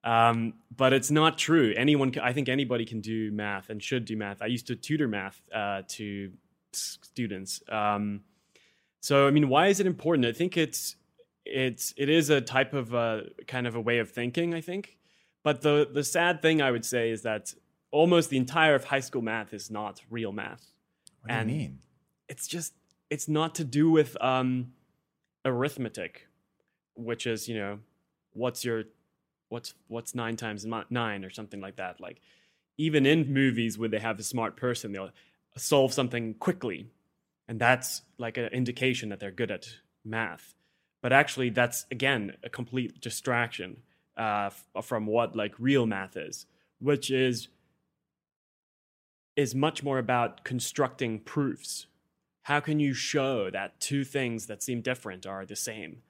Um, but it's not true. Anyone, can, I think anybody can do math and should do math. I used to tutor math uh, to students. Um, so I mean, why is it important? I think it's it's it is a type of uh, kind of a way of thinking. I think, but the the sad thing I would say is that almost the entire of high school math is not real math. What do you mean? It's just it's not to do with um, arithmetic, which is you know what's your what's what's nine times nine or something like that. Like even in movies where they have a smart person, they'll solve something quickly, and that's like an indication that they're good at math. But actually, that's again a complete distraction uh, from what like real math is, which is is much more about constructing proofs. How can you show that two things that seem different are the same?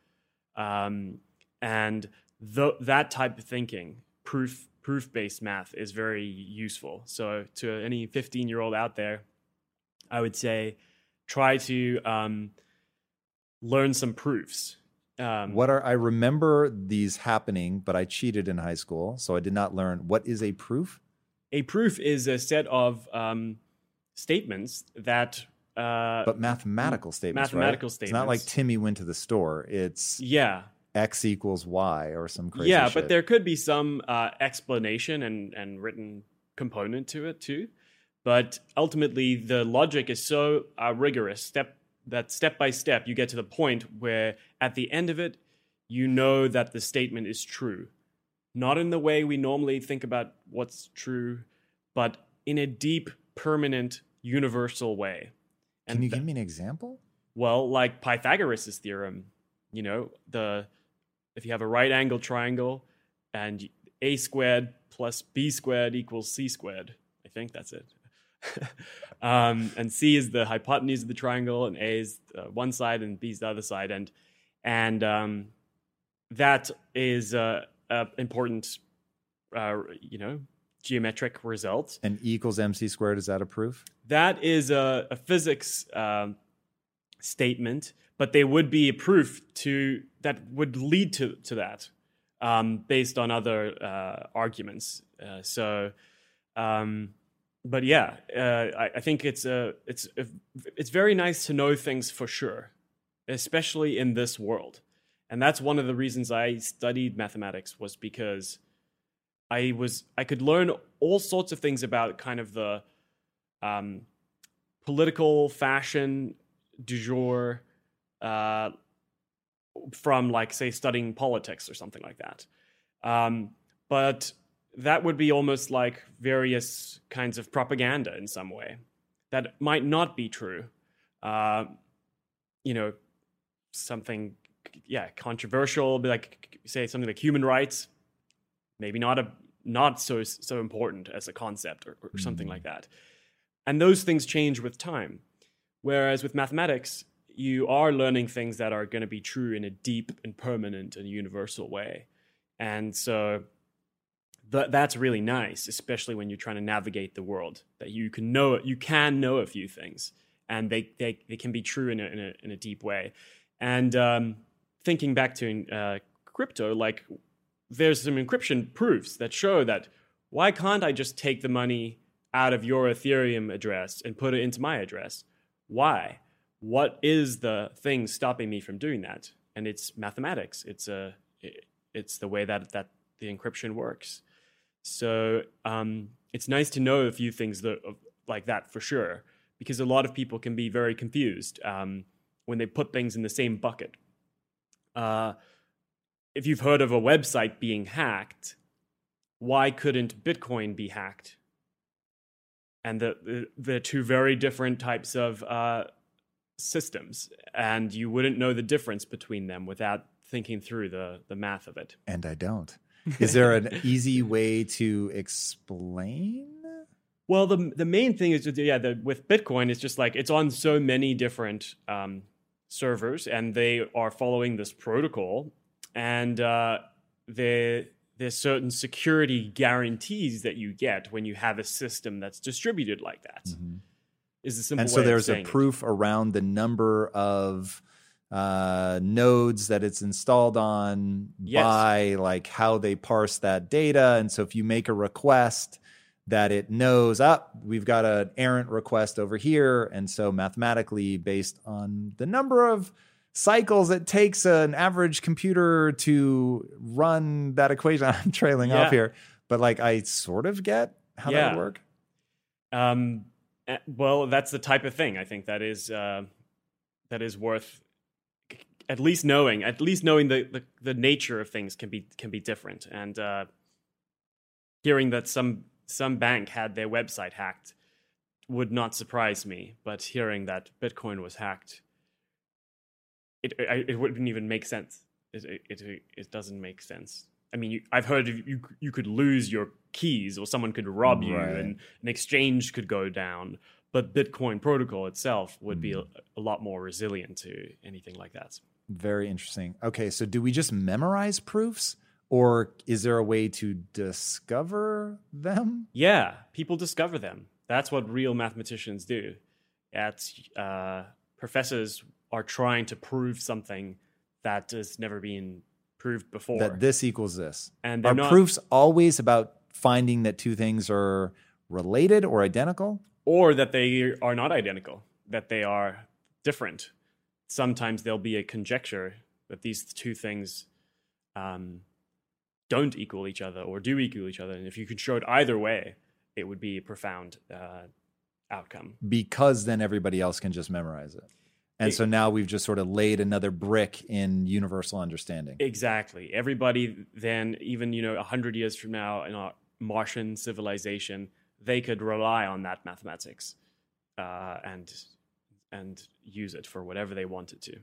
Um, and th- that type of thinking, proof proof based math, is very useful. So to any 15 year old out there, I would say try to um, learn some proofs. Um, what are I remember these happening, but I cheated in high school, so I did not learn. What is a proof? a proof is a set of um, statements that. Uh, but mathematical statements. Mathematical right? statements. It's not like Timmy went to the store. It's yeah. X equals Y or some crazy. Yeah, shit. but there could be some uh, explanation and and written component to it too. But ultimately, the logic is so uh, rigorous step that step by step you get to the point where at the end of it, you know that the statement is true not in the way we normally think about what's true, but in a deep, permanent, universal way. And Can you th- give me an example? Well, like Pythagoras' theorem, you know, the if you have a right angle triangle and a squared plus b squared equals c squared, I think that's it. um, and c is the hypotenuse of the triangle, and a is uh, one side, and b is the other side, and and um, that is uh, uh, important, uh, you know, geometric result. And E equals mc squared, is that a proof? That is a, a physics um, statement, but they would be a proof to that would lead to, to that um, based on other uh, arguments. Uh, so, um, but yeah, uh, I, I, think it's a, it's a, it's very nice to know things for sure, especially in this world and that's one of the reasons I studied mathematics was because I was I could learn all sorts of things about kind of the um, political fashion du jour uh, from like say studying politics or something like that. Um, but that would be almost like various kinds of propaganda in some way that might not be true. Uh, you know, something yeah controversial, like say something like human rights, maybe not a not so so important as a concept or, or something mm. like that. And those things change with time. Whereas with mathematics, you are learning things that are going to be true in a deep and permanent and universal way. And so th- that's really nice, especially when you're trying to navigate the world, that you can know you can know a few things and they, they, they can be true in a, in a, in a deep way. And um, thinking back to uh, crypto, like there's some encryption proofs that show that why can't I just take the money out of your Ethereum address and put it into my address? Why? What is the thing stopping me from doing that? and it's mathematics. It's a it's the way that that the encryption works. So um, it's nice to know a few things that, like that for sure, because a lot of people can be very confused um, when they put things in the same bucket. Uh, if you've heard of a website being hacked, why couldn't Bitcoin be hacked? And the, the, the two very different types of uh, systems, and you wouldn't know the difference between them without thinking through the the math of it. And I don't. Is there an easy way to explain? Well, the the main thing is yeah, the, with Bitcoin, it's just like it's on so many different um, servers, and they are following this protocol, and uh, there there's certain security guarantees that you get when you have a system that's distributed like that. Mm-hmm. Is the simple and so there's a proof it. around the number of uh, nodes that it's installed on yes. by like how they parse that data. And so if you make a request that it knows up, oh, we've got an errant request over here. And so mathematically, based on the number of cycles it takes an average computer to run that equation, I'm trailing yeah. off here, but like I sort of get how yeah. that would work. Um, eh, well, that's the type of thing I think that is uh, that is worth at least knowing at least knowing the, the, the nature of things can be can be different. And uh, hearing that some some bank had their website hacked would not surprise me but hearing that bitcoin was hacked it it, it wouldn't even make sense. It, it, it, doesn't make sense. I mean you, i've heard you you could lose your keys or someone could rob you and an exchange could go down but bitcoin protocol itself would be a, a lot more resilient to anything like that very interesting. Okay, so do we just memorize proofs? Or is there a way to discover them? Yeah, people discover them. That's what real mathematicians do. At uh, professors are trying to prove something that has never been proved before. That this equals this. And are not, proofs always about finding that two things are related or identical? Or that they are not identical, that they are different sometimes there'll be a conjecture that these two things um, don't equal each other or do equal each other. And if you could show it either way, it would be a profound uh, outcome. Because then everybody else can just memorize it. And so now we've just sort of laid another brick in universal understanding. Exactly. Everybody then, even you know, a hundred years from now, in a Martian civilization, they could rely on that mathematics, uh, and and use it for whatever they want it to.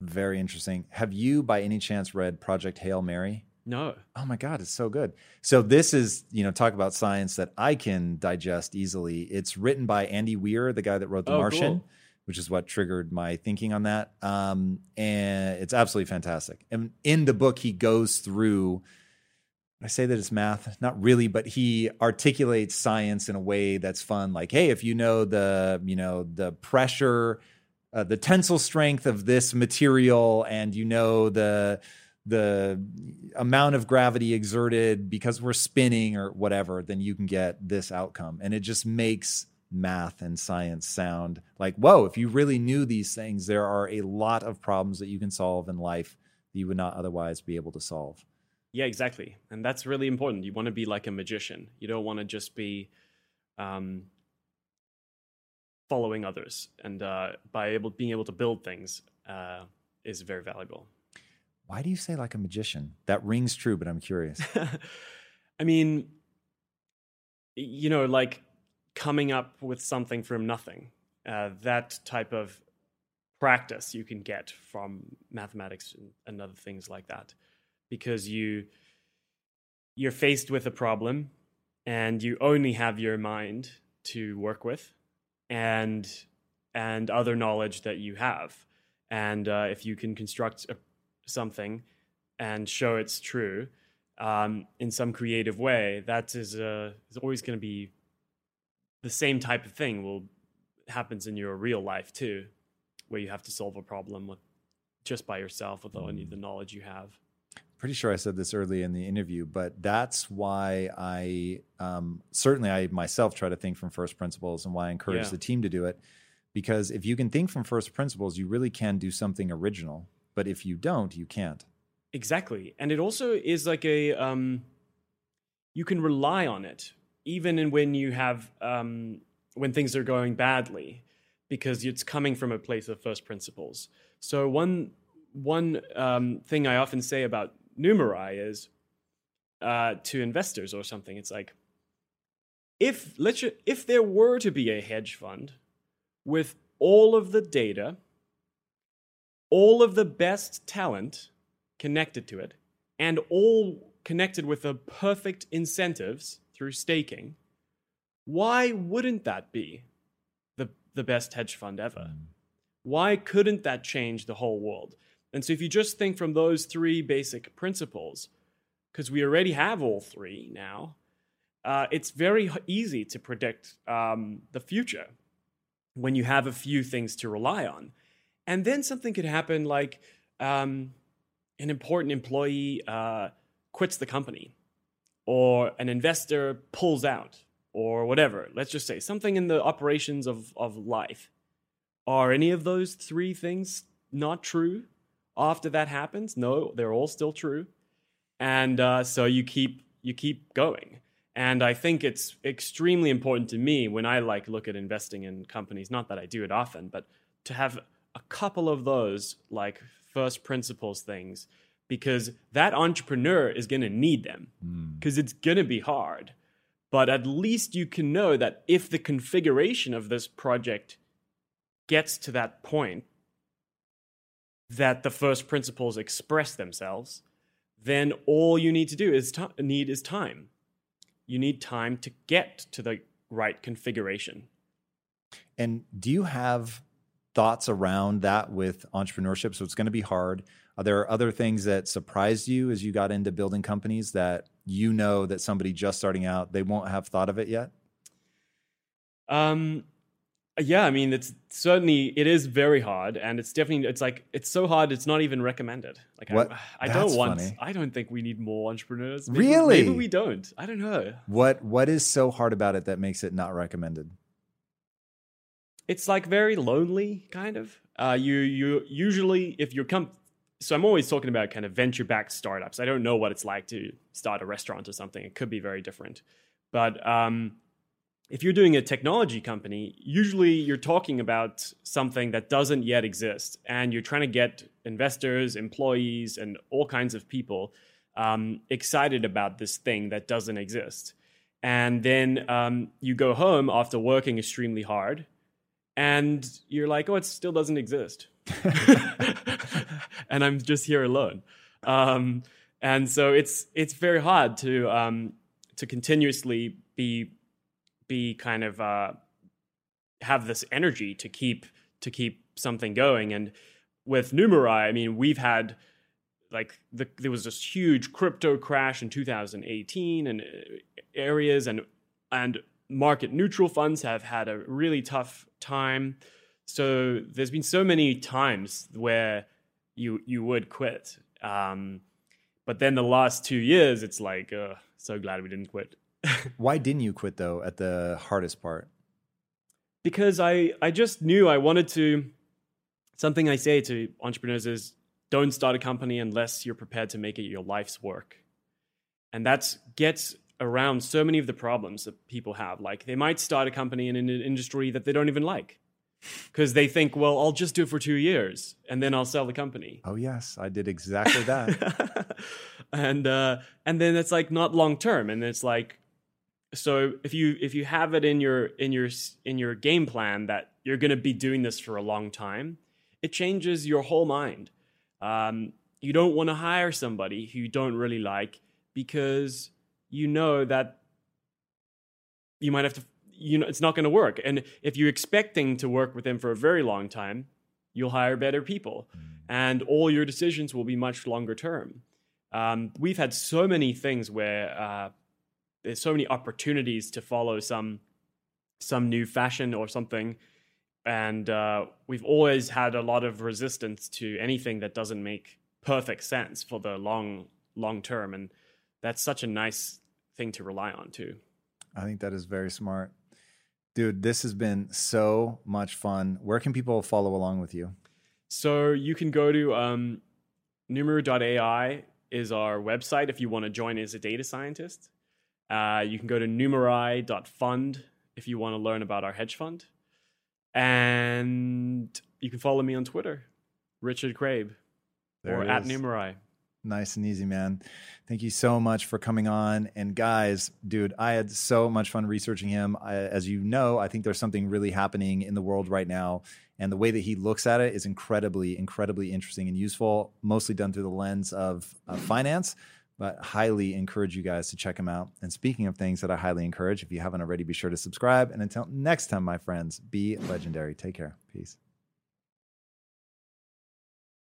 Very interesting. Have you, by any chance, read Project Hail Mary? No. Oh my God, it's so good. So this is, you know, talk about science that I can digest easily. It's written by Andy Weir, the guy that wrote The oh, Martian, cool. which is what triggered my thinking on that. Um, and it's absolutely fantastic. And in the book, he goes through I say that it's math, not really, but he articulates science in a way that's fun. Like, hey, if you know the, you know, the pressure, uh, the tensile strength of this material, and you know the the amount of gravity exerted because we're spinning or whatever, then you can get this outcome. And it just makes math and science sound like, whoa, if you really knew these things, there are a lot of problems that you can solve in life that you would not otherwise be able to solve. Yeah, exactly. And that's really important. You want to be like a magician. You don't want to just be um, following others. And uh, by able being able to build things uh, is very valuable. Why do you say like a magician? That rings true, but I'm curious. I mean, you know, like coming up with something from nothing. Uh, that type of practice you can get from mathematics and other things like that because you you're faced with a problem and you only have your mind to work with and and other knowledge that you have. And uh, if you can construct a, something and show it's true um, in some creative way that is, uh, is always going to be the same type of thing will happens in your real life too where you have to solve a problem with just by yourself with only the knowledge you have pretty sure I said this early in the interview, but that's why I um, certainly I myself try to think from first principles and why I encourage yeah. the team to do it. Because if you can think from first principles, you really can do something original. but if you don't, you can't. Exactly. And it also is like a um you can rely on it even in when you have um when things are going badly because it's coming from a place of first principles. So one one um, thing I often say about Numerai is uh, to investors or something. It's like if let's if there were to be a hedge fund with all of the data, all of the best talent connected to it, and all connected with the perfect incentives through staking, why wouldn't that be the, the best hedge fund ever? Mm. Why couldn't that change the whole world? And so, if you just think from those three basic principles, because we already have all three now, uh, it's very easy to predict um, the future when you have a few things to rely on. And then something could happen like um, an important employee uh, quits the company, or an investor pulls out, or whatever. Let's just say something in the operations of, of life. Are any of those three things not true after that happens? No, they're all still true. And uh, so you keep you keep going. And I think it's extremely important to me when I like look at investing in companies, not that I do it often, but to have a couple of those like first principles things because that entrepreneur is going to need them because mm. it's going to be hard. But at least you can know that if the configuration of this project gets to that point that the first principles express themselves, then all you need to do is t- need is time you need time to get to the right configuration. And do you have thoughts around that with entrepreneurship? So it's going to be hard. Are there other things that surprised you as you got into building companies that you know that somebody just starting out they won't have thought of it yet? Um, yeah, I mean, it's certainly it is very hard, and it's definitely it's like it's so hard it's not even recommended. Like what? I, I don't want. Funny. I don't think we need more entrepreneurs. Maybe, really? Maybe we don't. I don't know. What What is so hard about it that makes it not recommended? It's like very lonely, kind of. Uh, you you usually if you come. So I'm always talking about kind of venture backed startups. I don't know what it's like to start a restaurant or something. It could be very different, but um, if you're doing a technology company, usually you're talking about something that doesn't yet exist, and you're trying to get investors, employees, and all kinds of people um, excited about this thing that doesn't exist. And then um, you go home after working extremely hard, and you're like, oh, it still doesn't exist. and I'm just here alone. Um, and so it's it's very hard to um, to continuously be be kind of uh, have this energy to keep to keep something going. And with Numerai, I mean, we've had like the, there was this huge crypto crash in 2018, and uh, areas and and market neutral funds have had a really tough time. So there's been so many times where you you would quit. Um, but then the last two years, it's like, uh, so glad we didn't quit. Why didn't you quit though at the hardest part? Because I I just knew I wanted to something I say to entrepreneurs is don't start a company unless you're prepared to make it your life's work. And that gets around so many of the problems that people have. Like they might start a company in an industry that they don't even like because they think, well, I'll just do it for two years and then I'll sell the company. Oh yes, I did exactly that. and uh, and then it's like not long term, and it's like so if you if you have it in your in your in your game plan that you're going to be doing this for a long time it changes your whole mind. Um, you don't want to hire somebody who you don't really like because you know that you might have to you know it's not going to work. And if you're expecting to work with them for a very long time you'll hire better people. Mm. and all your decisions will be much longer term. Um, we've had so many things where uh, there's so many opportunities to follow some some new fashion or something. And uh, we've always had a lot of resistance to anything that doesn't make perfect sense for the long long term. And that's such a nice thing to rely on too. I think that is very smart. Dude this has been so much fun. Where can people follow along with you? So you can go to um, Numerai is our website if you want to join as a data scientist. Uh, you can go to numerai.fund if you want to learn about our hedge fund. And you can follow me on Twitter, Richard Craib, There or at. Numerai. Nice and easy, man. Thank you so much for coming on. And guys, dude, I had so much fun researching him. I, as you know, I think there's something really happening in the world right now. And the way that he looks at it is incredibly, incredibly interesting and useful, mostly done through the lens of, of finance. But highly encourage you guys to check them out. And speaking of things that I highly encourage, if you haven't already, be sure to subscribe. And until next time, my friends, be legendary. Take care. Peace.